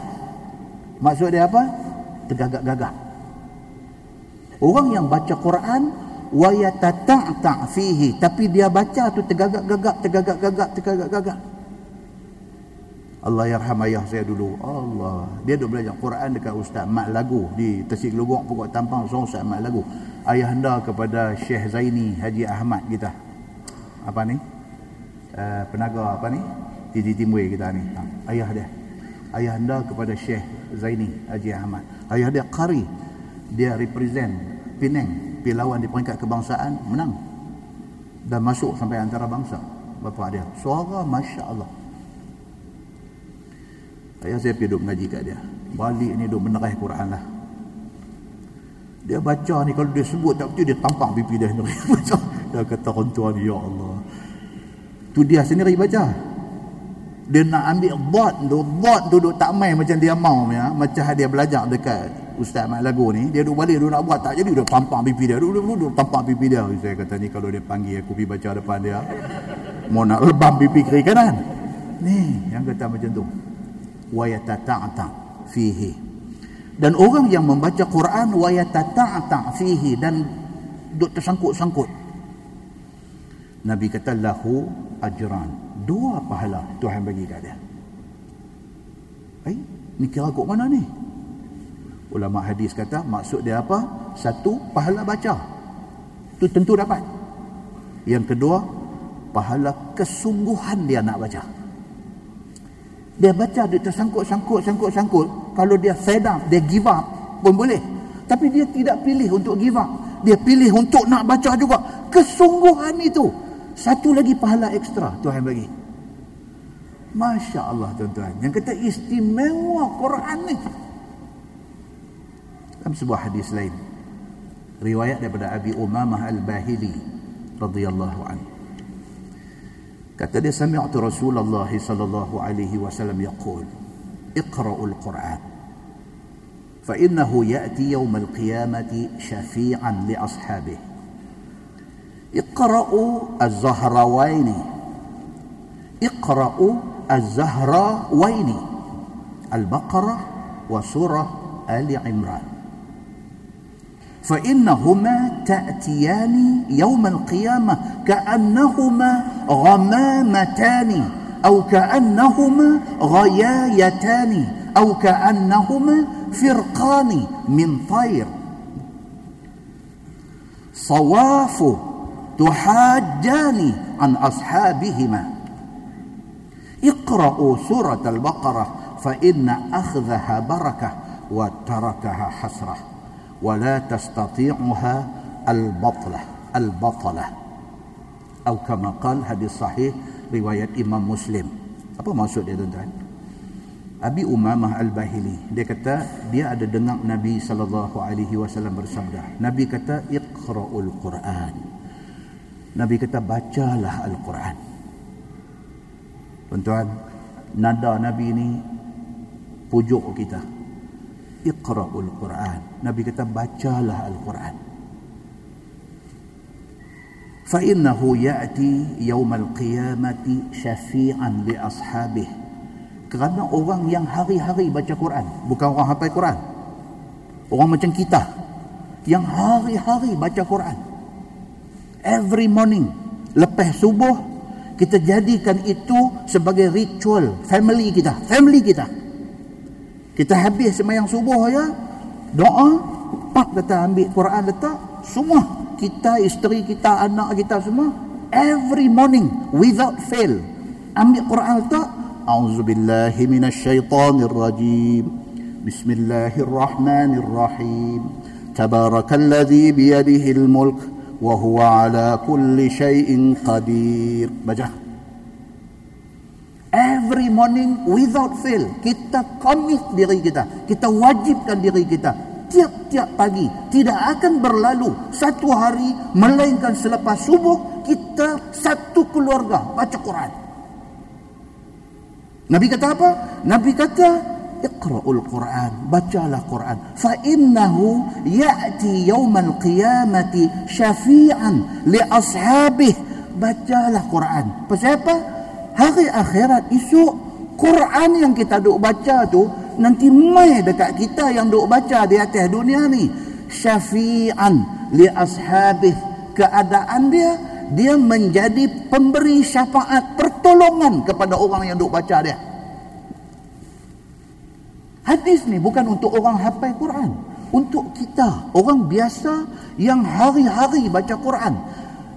maksud dia apa? Tergagak-gagak. Orang yang baca Quran waya tatang tang fihi. Tapi dia baca tu tergagak-gagak tergagak-gagak tergagak-gagak. Allah yarham ayah saya dulu. Allah. Dia duk belajar Quran dekat ustaz mak lagu di Tasik Lubuk pokok tampang so ustaz mak lagu. Ayah anda kepada Syekh Zaini Haji Ahmad kita. Apa ni uh, penaga apa ni? Di Timur kita ni. Ha, ayah dia. Ayah anda kepada Syekh Zaini Haji Ahmad. Ayah dia Qari. Dia represent Penang. Pilawan di peringkat kebangsaan menang. Dan masuk sampai antara bangsa bapa dia. Suara Masya Allah. Ayah saya pergi duduk mengaji kat dia. Balik ni duduk menerah Quran lah. Dia baca ni kalau dia sebut tak betul dia tampang pipi dia sendiri. Dia kata orang tuan ya Allah tu dia sendiri baca. Dia nak ambil bot tu bot tu duduk tak main macam dia mau ya. Macam dia belajar dekat Ustaz Mat Lagu ni dia duduk balik dia nak buat tak jadi dia tampang pipi dia. Duduk duduk, duduk tampang pipi dia. Saya kata ni kalau dia panggil aku pergi baca depan dia mau nak lebam pipi kiri kanan. Ni yang kata macam tu. Wa yatata'ta fihi. Dan orang yang membaca Quran wa yatata'ta fihi. Dan duk tersangkut-sangkut Nabi kata lahu ajran. Dua pahala Tuhan bagi kat dia. Eh, ni kira kok mana ni? Ulama hadis kata maksud dia apa? Satu, pahala baca. Tu tentu dapat. Yang kedua, pahala kesungguhan dia nak baca. Dia baca dia tersangkut sangkut sangkut sangkut. Kalau dia fed up, dia give up pun boleh. Tapi dia tidak pilih untuk give up. Dia pilih untuk nak baca juga. Kesungguhan itu satu lagi pahala ekstra Tuhan bagi. Masya Allah tuan-tuan. Yang kata istimewa Quran ni. Dalam sebuah hadis lain. Riwayat daripada Abi Umamah Al-Bahili. radhiyallahu anhu. Kata dia sami'tu Rasulullah sallallahu alaihi wasallam yaqul Iqra'ul Quran fa innahu ya'ti yawm al-qiyamati syafi'an li ashabihi اقرأوا الزهراوين اقرأوا الزهراوين البقرة وسورة آل عمران. فإنهما تأتيان يوم القيامة كأنهما غمامتان أو كأنهما غيايتان أو كأنهما فرقان من طير. صواف تحاجان عن أصحابهما اقرأوا سورة البقرة فإن أخذها بركة وتركها حسرة ولا تستطيعها البطلة البطلة أو كما قال hadis sahih riwayat Imam Muslim apa maksud dia tuan-tuan Abi Umamah Al-Bahili dia kata dia ada dengar Nabi sallallahu alaihi wasallam bersabda Nabi kata iqra'ul Quran Nabi kata bacalah Al-Quran. Tuan-tuan nada Nabi ini pujuk kita. Iqra'ul Quran. Nabi kata bacalah Al-Quran. Fa innahu ya'ti yaumal qiyamati syafi'an li ashabihi kerana orang yang hari-hari baca Quran bukan orang hafal Quran. Orang macam kita yang hari-hari baca Quran every morning lepas subuh kita jadikan itu sebagai ritual family kita family kita. Kita habis semayang subuh ya doa pak kata ambil Quran letak semua. Kita isteri kita anak kita semua every morning without fail ambil Quran letak auzubillahi minasyaitonirrajim bismillahirrahmanirrahim. Tabarakallazi biyadihil mulk. الرحمن الرحيم تبارك الذي بيده الملك وهو على كل شيء قدير baca every morning without fail kita commit diri kita kita wajibkan diri kita tiap-tiap pagi tidak akan berlalu satu hari melainkan selepas subuh kita satu keluarga baca Quran Nabi kata apa? Nabi kata Iqra'ul Quran, bacalah Quran. Fa innahu ya'ti yaumal qiyamati syafi'an li ashabih. Bacalah Quran. Pasal apa? Hari akhirat esok Quran yang kita duk baca tu nanti mai dekat kita yang duk baca di atas dunia ni. Syafi'an li ashabih. Keadaan dia dia menjadi pemberi syafaat pertolongan kepada orang yang duk baca dia hadis ni bukan untuk orang hafal Quran untuk kita orang biasa yang hari-hari baca Quran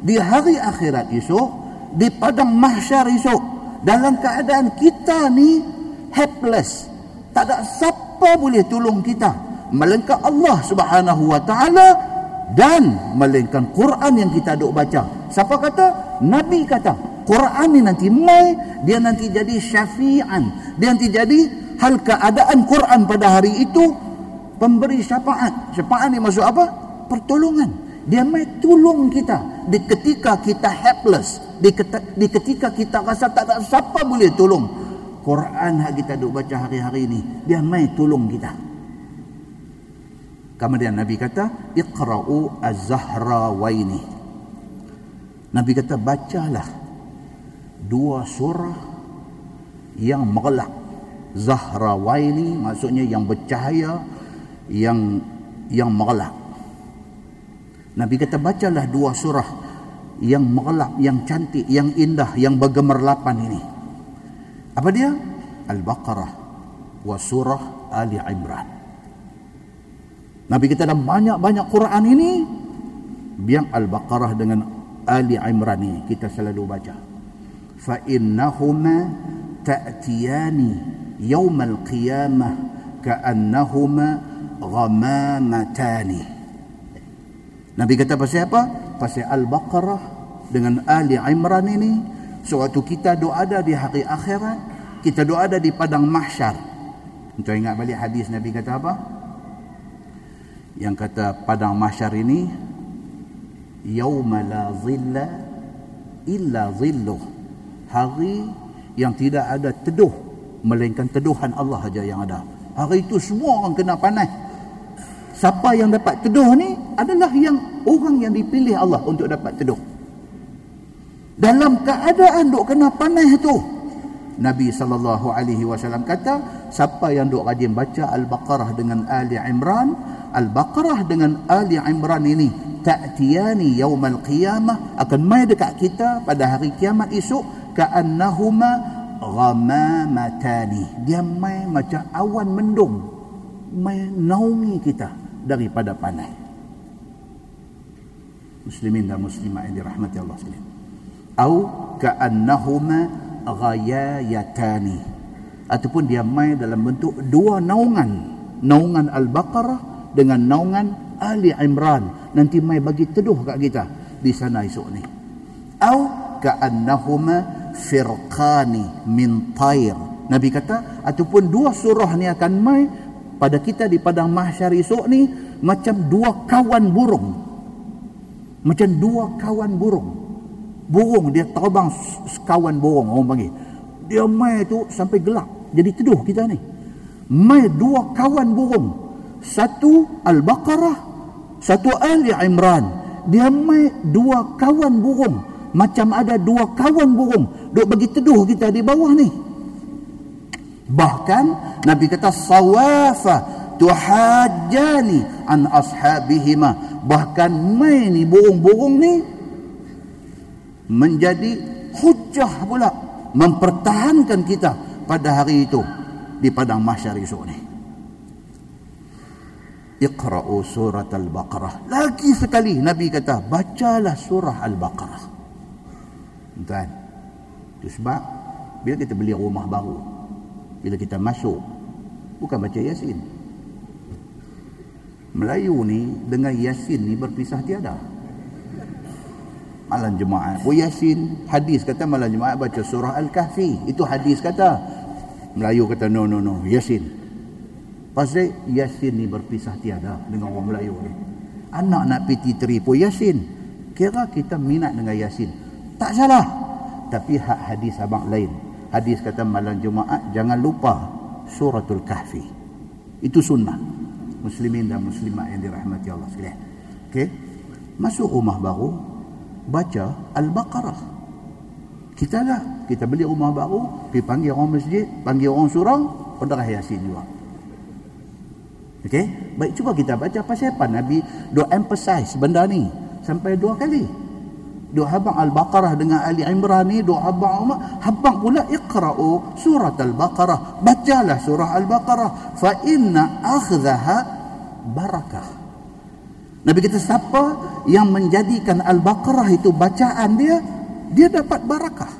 di hari akhirat esok di padang mahsyar esok dalam keadaan kita ni helpless tak ada siapa boleh tolong kita melainkan Allah Subhanahu wa taala dan melainkan Quran yang kita duk baca. Siapa kata? Nabi kata. Quran ni nanti mai, dia nanti jadi syafi'an. Dia nanti jadi hal keadaan Quran pada hari itu pemberi syafaat. Syafaat ni maksud apa? Pertolongan. Dia mai tolong kita di ketika kita helpless, di, di ketika kita rasa tak ada siapa boleh tolong. Quran yang kita duk baca hari-hari ni, dia mai tolong kita. Kemudian Nabi kata, Iqra'u az-zahrawaini. Nabi kata, bacalah dua surah yang mengelak. Zahrawaini maksudnya yang bercahaya, yang yang mengelak. Nabi kata, bacalah dua surah yang mengelak, yang cantik, yang indah, yang bergemerlapan ini. Apa dia? Al-Baqarah wa surah Ali Imran. Nabi kita dalam banyak-banyak Quran ini biang Al-Baqarah dengan Ali Imran ini kita selalu baca. Fa innahuma ta'tiyani yawmal qiyamah ka'annahuma ghamamatani. Nabi kata pasal apa? Pasal Al-Baqarah dengan Ali Imran ini sewaktu kita doa ada di hari akhirat, kita doa ada di padang mahsyar. Untuk ingat balik hadis Nabi kata apa? yang kata padang mahsyar ini yauma la zilla illa zilluh hari yang tidak ada teduh melainkan teduhan Allah saja yang ada. Hari itu semua orang kena panas. Siapa yang dapat teduh ni adalah yang orang yang dipilih Allah untuk dapat teduh. Dalam keadaan duk kena panas itu Nabi sallallahu alaihi wasallam kata siapa yang duk rajin baca al-Baqarah dengan Ali Imran Al-Baqarah dengan Ali Imran ini ta'tiyani yaumal qiyamah akan mai dekat kita pada hari kiamat esok ka'annahuma ghamamatani dia mai macam awan mendung. Mai naungi kita daripada panas muslimin dan muslimat yang dirahmati Allah sekalian. Au ka'annahuma ghayayatani. Ataupun dia mai dalam bentuk dua naungan. Naungan al-baqarah dengan naungan Ali Imran. Nanti mai bagi teduh kat kita di sana esok ni. Au ka'annahuma firqani min tayr. Nabi kata ataupun dua surah ni akan mai pada kita di padang mahsyar esok ni macam dua kawan burung. Macam dua kawan burung. Burung dia terbang sekawan burung orang panggil. Dia mai tu sampai gelap jadi teduh kita ni. Mai dua kawan burung. Satu Al-Baqarah satu Ali Imran. Dia mai dua kawan burung macam ada dua kawan burung duk bagi teduh kita di bawah ni bahkan Nabi kata sawafa tuhajjani an ashabihima bahkan mai ni burung-burung ni menjadi hujah pula mempertahankan kita pada hari itu di padang mahsyar esok ni Iqra'u surat Al-Baqarah. Lagi sekali Nabi kata, bacalah surah Al-Baqarah. Tuan. Itu sebab bila kita beli rumah baru, bila kita masuk, bukan baca Yasin. Melayu ni dengan Yasin ni berpisah tiada. Malam Jumaat. Oh Yasin, hadis kata malam Jumaat baca surah Al-Kahfi. Itu hadis kata. Melayu kata no no no, Yasin. Pasal Yasin ni berpisah tiada dengan orang Melayu ni. Anak nak PT3 pun Yasin. Kira kita minat dengan Yasin. Tak salah. Tapi hak hadis abang lain. Hadis kata malam Jumaat jangan lupa suratul kahfi. Itu sunnah. Muslimin dan muslimat yang dirahmati Allah sekalian. Okey. Masuk rumah baru baca Al-Baqarah. Kita lah, kita beli rumah baru, pergi panggil orang masjid, panggil orang surau, pedarah Yasin juga. Okey, baik cuba kita baca pasal apa Nabi do emphasize benda ni sampai dua kali. Dua habang Al-Baqarah dengan Ali Imran ni dua habang Umar, habang pula iqra'u surat Al-Baqarah. Bacalah surah Al-Baqarah fa inna akhdaha barakah. Nabi kata siapa yang menjadikan Al-Baqarah itu bacaan dia, dia dapat barakah.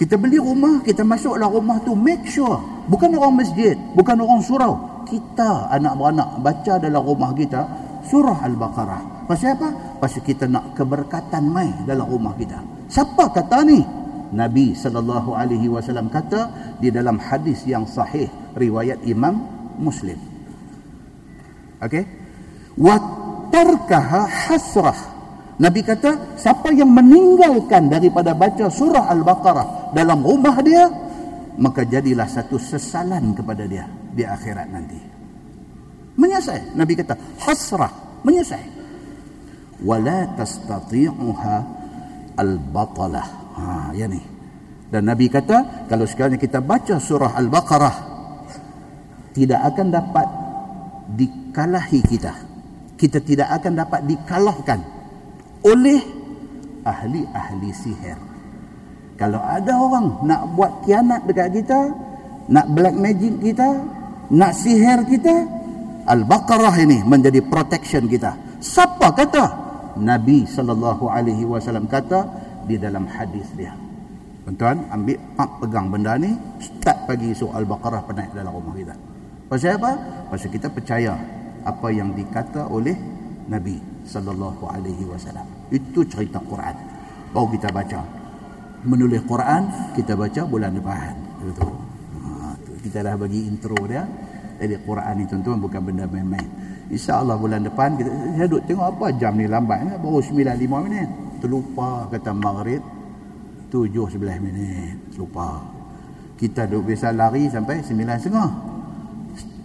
Kita beli rumah, kita masuklah rumah tu make sure bukan orang masjid, bukan orang surau, kita anak beranak baca dalam rumah kita surah Al-Baqarah. Pasal apa? Pasal kita nak keberkatan mai dalam rumah kita. Siapa kata ni? Nabi sallallahu alaihi wasallam kata di dalam hadis yang sahih riwayat Imam Muslim. Okey? Wa tarkaha hasrah. Nabi kata siapa yang meninggalkan daripada baca surah Al-Baqarah dalam rumah dia maka jadilah satu sesalan kepada dia di akhirat nanti. Menyesal. Nabi kata, hasrah. Menyesal. Wala tastati'uha al-batalah. Ha, ya ni. Dan Nabi kata, kalau sekiranya kita baca surah Al-Baqarah, tidak akan dapat dikalahi kita. Kita tidak akan dapat dikalahkan oleh ahli-ahli sihir. Kalau ada orang nak buat kianat dekat kita, nak black magic kita, nak sihir kita Al-Baqarah ini menjadi protection kita siapa kata Nabi sallallahu alaihi wasallam kata di dalam hadis dia. Tuan-tuan ambil pak pegang benda ni start pagi esok Al-Baqarah pernah dalam rumah kita. Pasal apa? Pasal kita percaya apa yang dikata oleh Nabi sallallahu alaihi wasallam. Itu cerita Quran. Baru kita baca. Menulis Quran kita baca bulan depan. Betul. Kita dah bagi intro dia. Jadi Quran ni tuan-tuan bukan benda main-main insyaAllah bulan depan kita saya duduk tengok apa jam ni lambat. Ni baru 9.5 minit. Terlupa kata maghrib 7.11 minit. Lupa. Kita duduk biasa lari sampai 9.30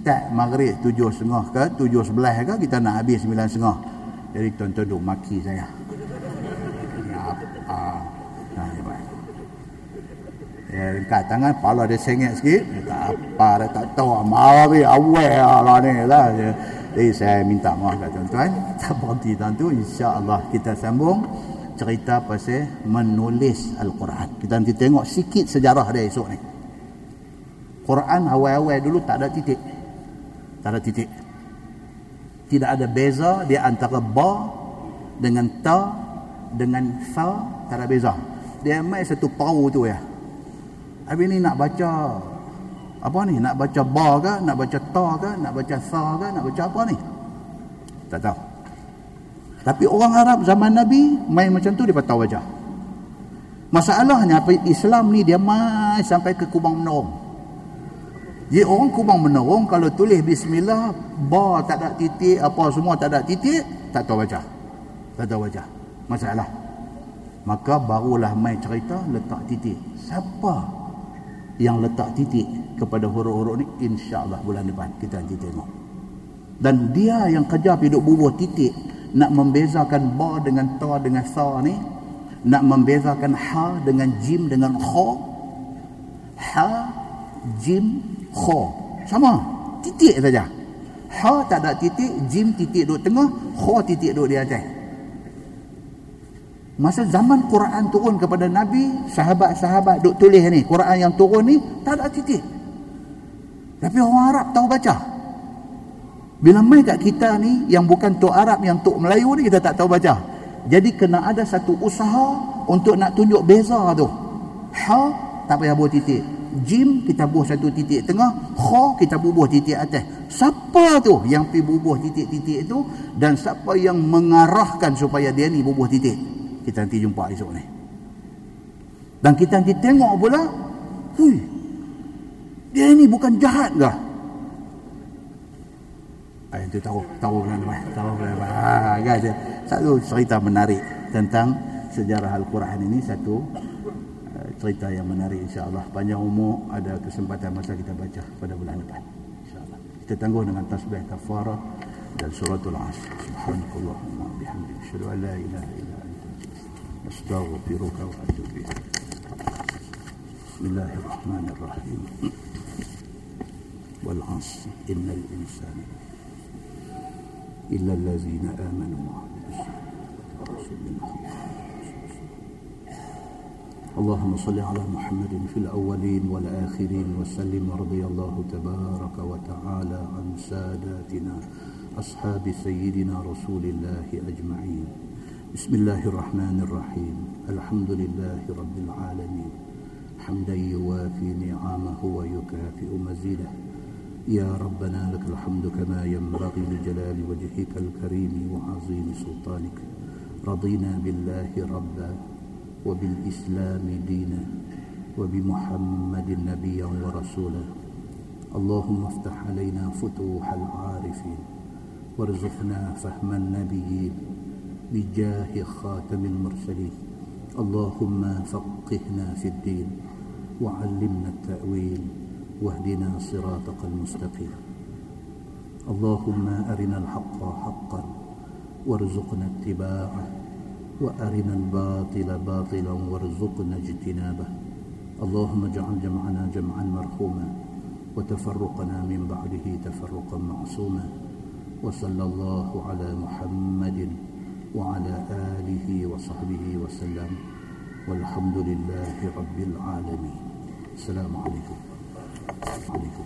start maghrib 7.30 ke 7.11 ke kita nak habis 9.30 jadi tuan-tuan duduk maki saya. Ya, kat tangan pala dia sengit sikit. Tak apa dia tak tahu. Marah awal lah ni lah jadi saya minta maaf kat tuan-tuan. Kita berhenti tuan tu insyaAllah kita sambung cerita pasal menulis Al-Quran. Kita nanti tengok sikit sejarah dia esok ni. Quran awal-awal dulu tak ada titik. Tak ada titik. Tidak ada beza di antara ba dengan ta dengan sa tak ada beza. Dia main satu pau tu ya. Habis ni nak baca apa ni? Nak baca ba ke? Nak baca ta ke? Nak baca sa ke? Nak baca apa ni? Tak tahu. Tapi orang Arab zaman Nabi main macam tu dia tahu wajah. Masalahnya apa Islam ni dia mai sampai ke kubang menorong. Jadi orang kubang menorong kalau tulis bismillah ba tak ada titik apa semua tak ada titik tak tahu wajah. Tak tahu wajah. Masalah. Maka barulah mai cerita letak titik. Siapa yang letak titik kepada huruf-huruf ni insya-Allah bulan depan kita nanti tengok. Dan dia yang kerja hidup bubuh titik nak membezakan ba dengan ta dengan sa ni nak membezakan ha dengan jim dengan kha ha jim kha. Sama titik saja. Ha tak ada titik jim titik duduk tengah kha titik duduk di atas masa zaman Quran turun kepada Nabi sahabat-sahabat duk tulis ni Quran yang turun ni tak ada titik tapi orang Arab tahu baca bila mai kat kita ni yang bukan tok Arab yang tok Melayu ni kita tak tahu baca. Jadi kena ada satu usaha untuk nak tunjuk beza tu. Ha tak payah buat titik. Jim kita bubuh satu titik tengah, kha kita bubuh titik atas. Siapa tu yang pi bubuh titik-titik itu dan siapa yang mengarahkan supaya dia ni bubuh titik? Kita nanti jumpa esok ni. Dan kita nanti tengok pula, hui. Dia ni bukan jahat ke? Ah, itu tahu tahu kan tahu kan ah guys satu cerita menarik tentang sejarah al-Quran ini satu uh, cerita yang menarik insyaallah panjang umur ada kesempatan masa kita baca pada bulan depan insyaallah kita tangguh dengan tasbih kafarah dan suratul asr subhanakallahumma bihamdika asyhadu an la ilaha illa anta astaghfiruka wa atubu ilaik bismillahirrahmanirrahim والعصر. إن الإنسان إلا الذين آمنوا اللهم صل على محمد في الأولين والآخرين وسلم ورضي الله تبارك وتعالى عن ساداتنا أصحاب سيدنا رسول الله أجمعين. بسم الله الرحمن الرحيم. الحمد لله رب العالمين. حمدا يوافي نعمه ويكافئ مزيده. يا ربنا لك الحمد كما ينبغي لجلال وجهك الكريم وعظيم سلطانك. رضينا بالله ربا وبالإسلام دينا وبمحمد نبيا ورسولا. اللهم افتح علينا فتوح العارفين. وارزقنا فهم النبيين. بجاه خاتم المرسلين. اللهم فقهنا في الدين وعلمنا التأويل واهدنا صراطك المستقيم. اللهم أرنا الحق حقا وارزقنا اتباعه وأرنا الباطل باطلا وارزقنا اجتنابه. اللهم اجعل جمعنا جمعا مرحوما وتفرقنا من بعده تفرقا معصوما. وصلى الله على محمد وعلى آله وصحبه وسلم والحمد لله رب العالمين. السلام عليكم. عليكم.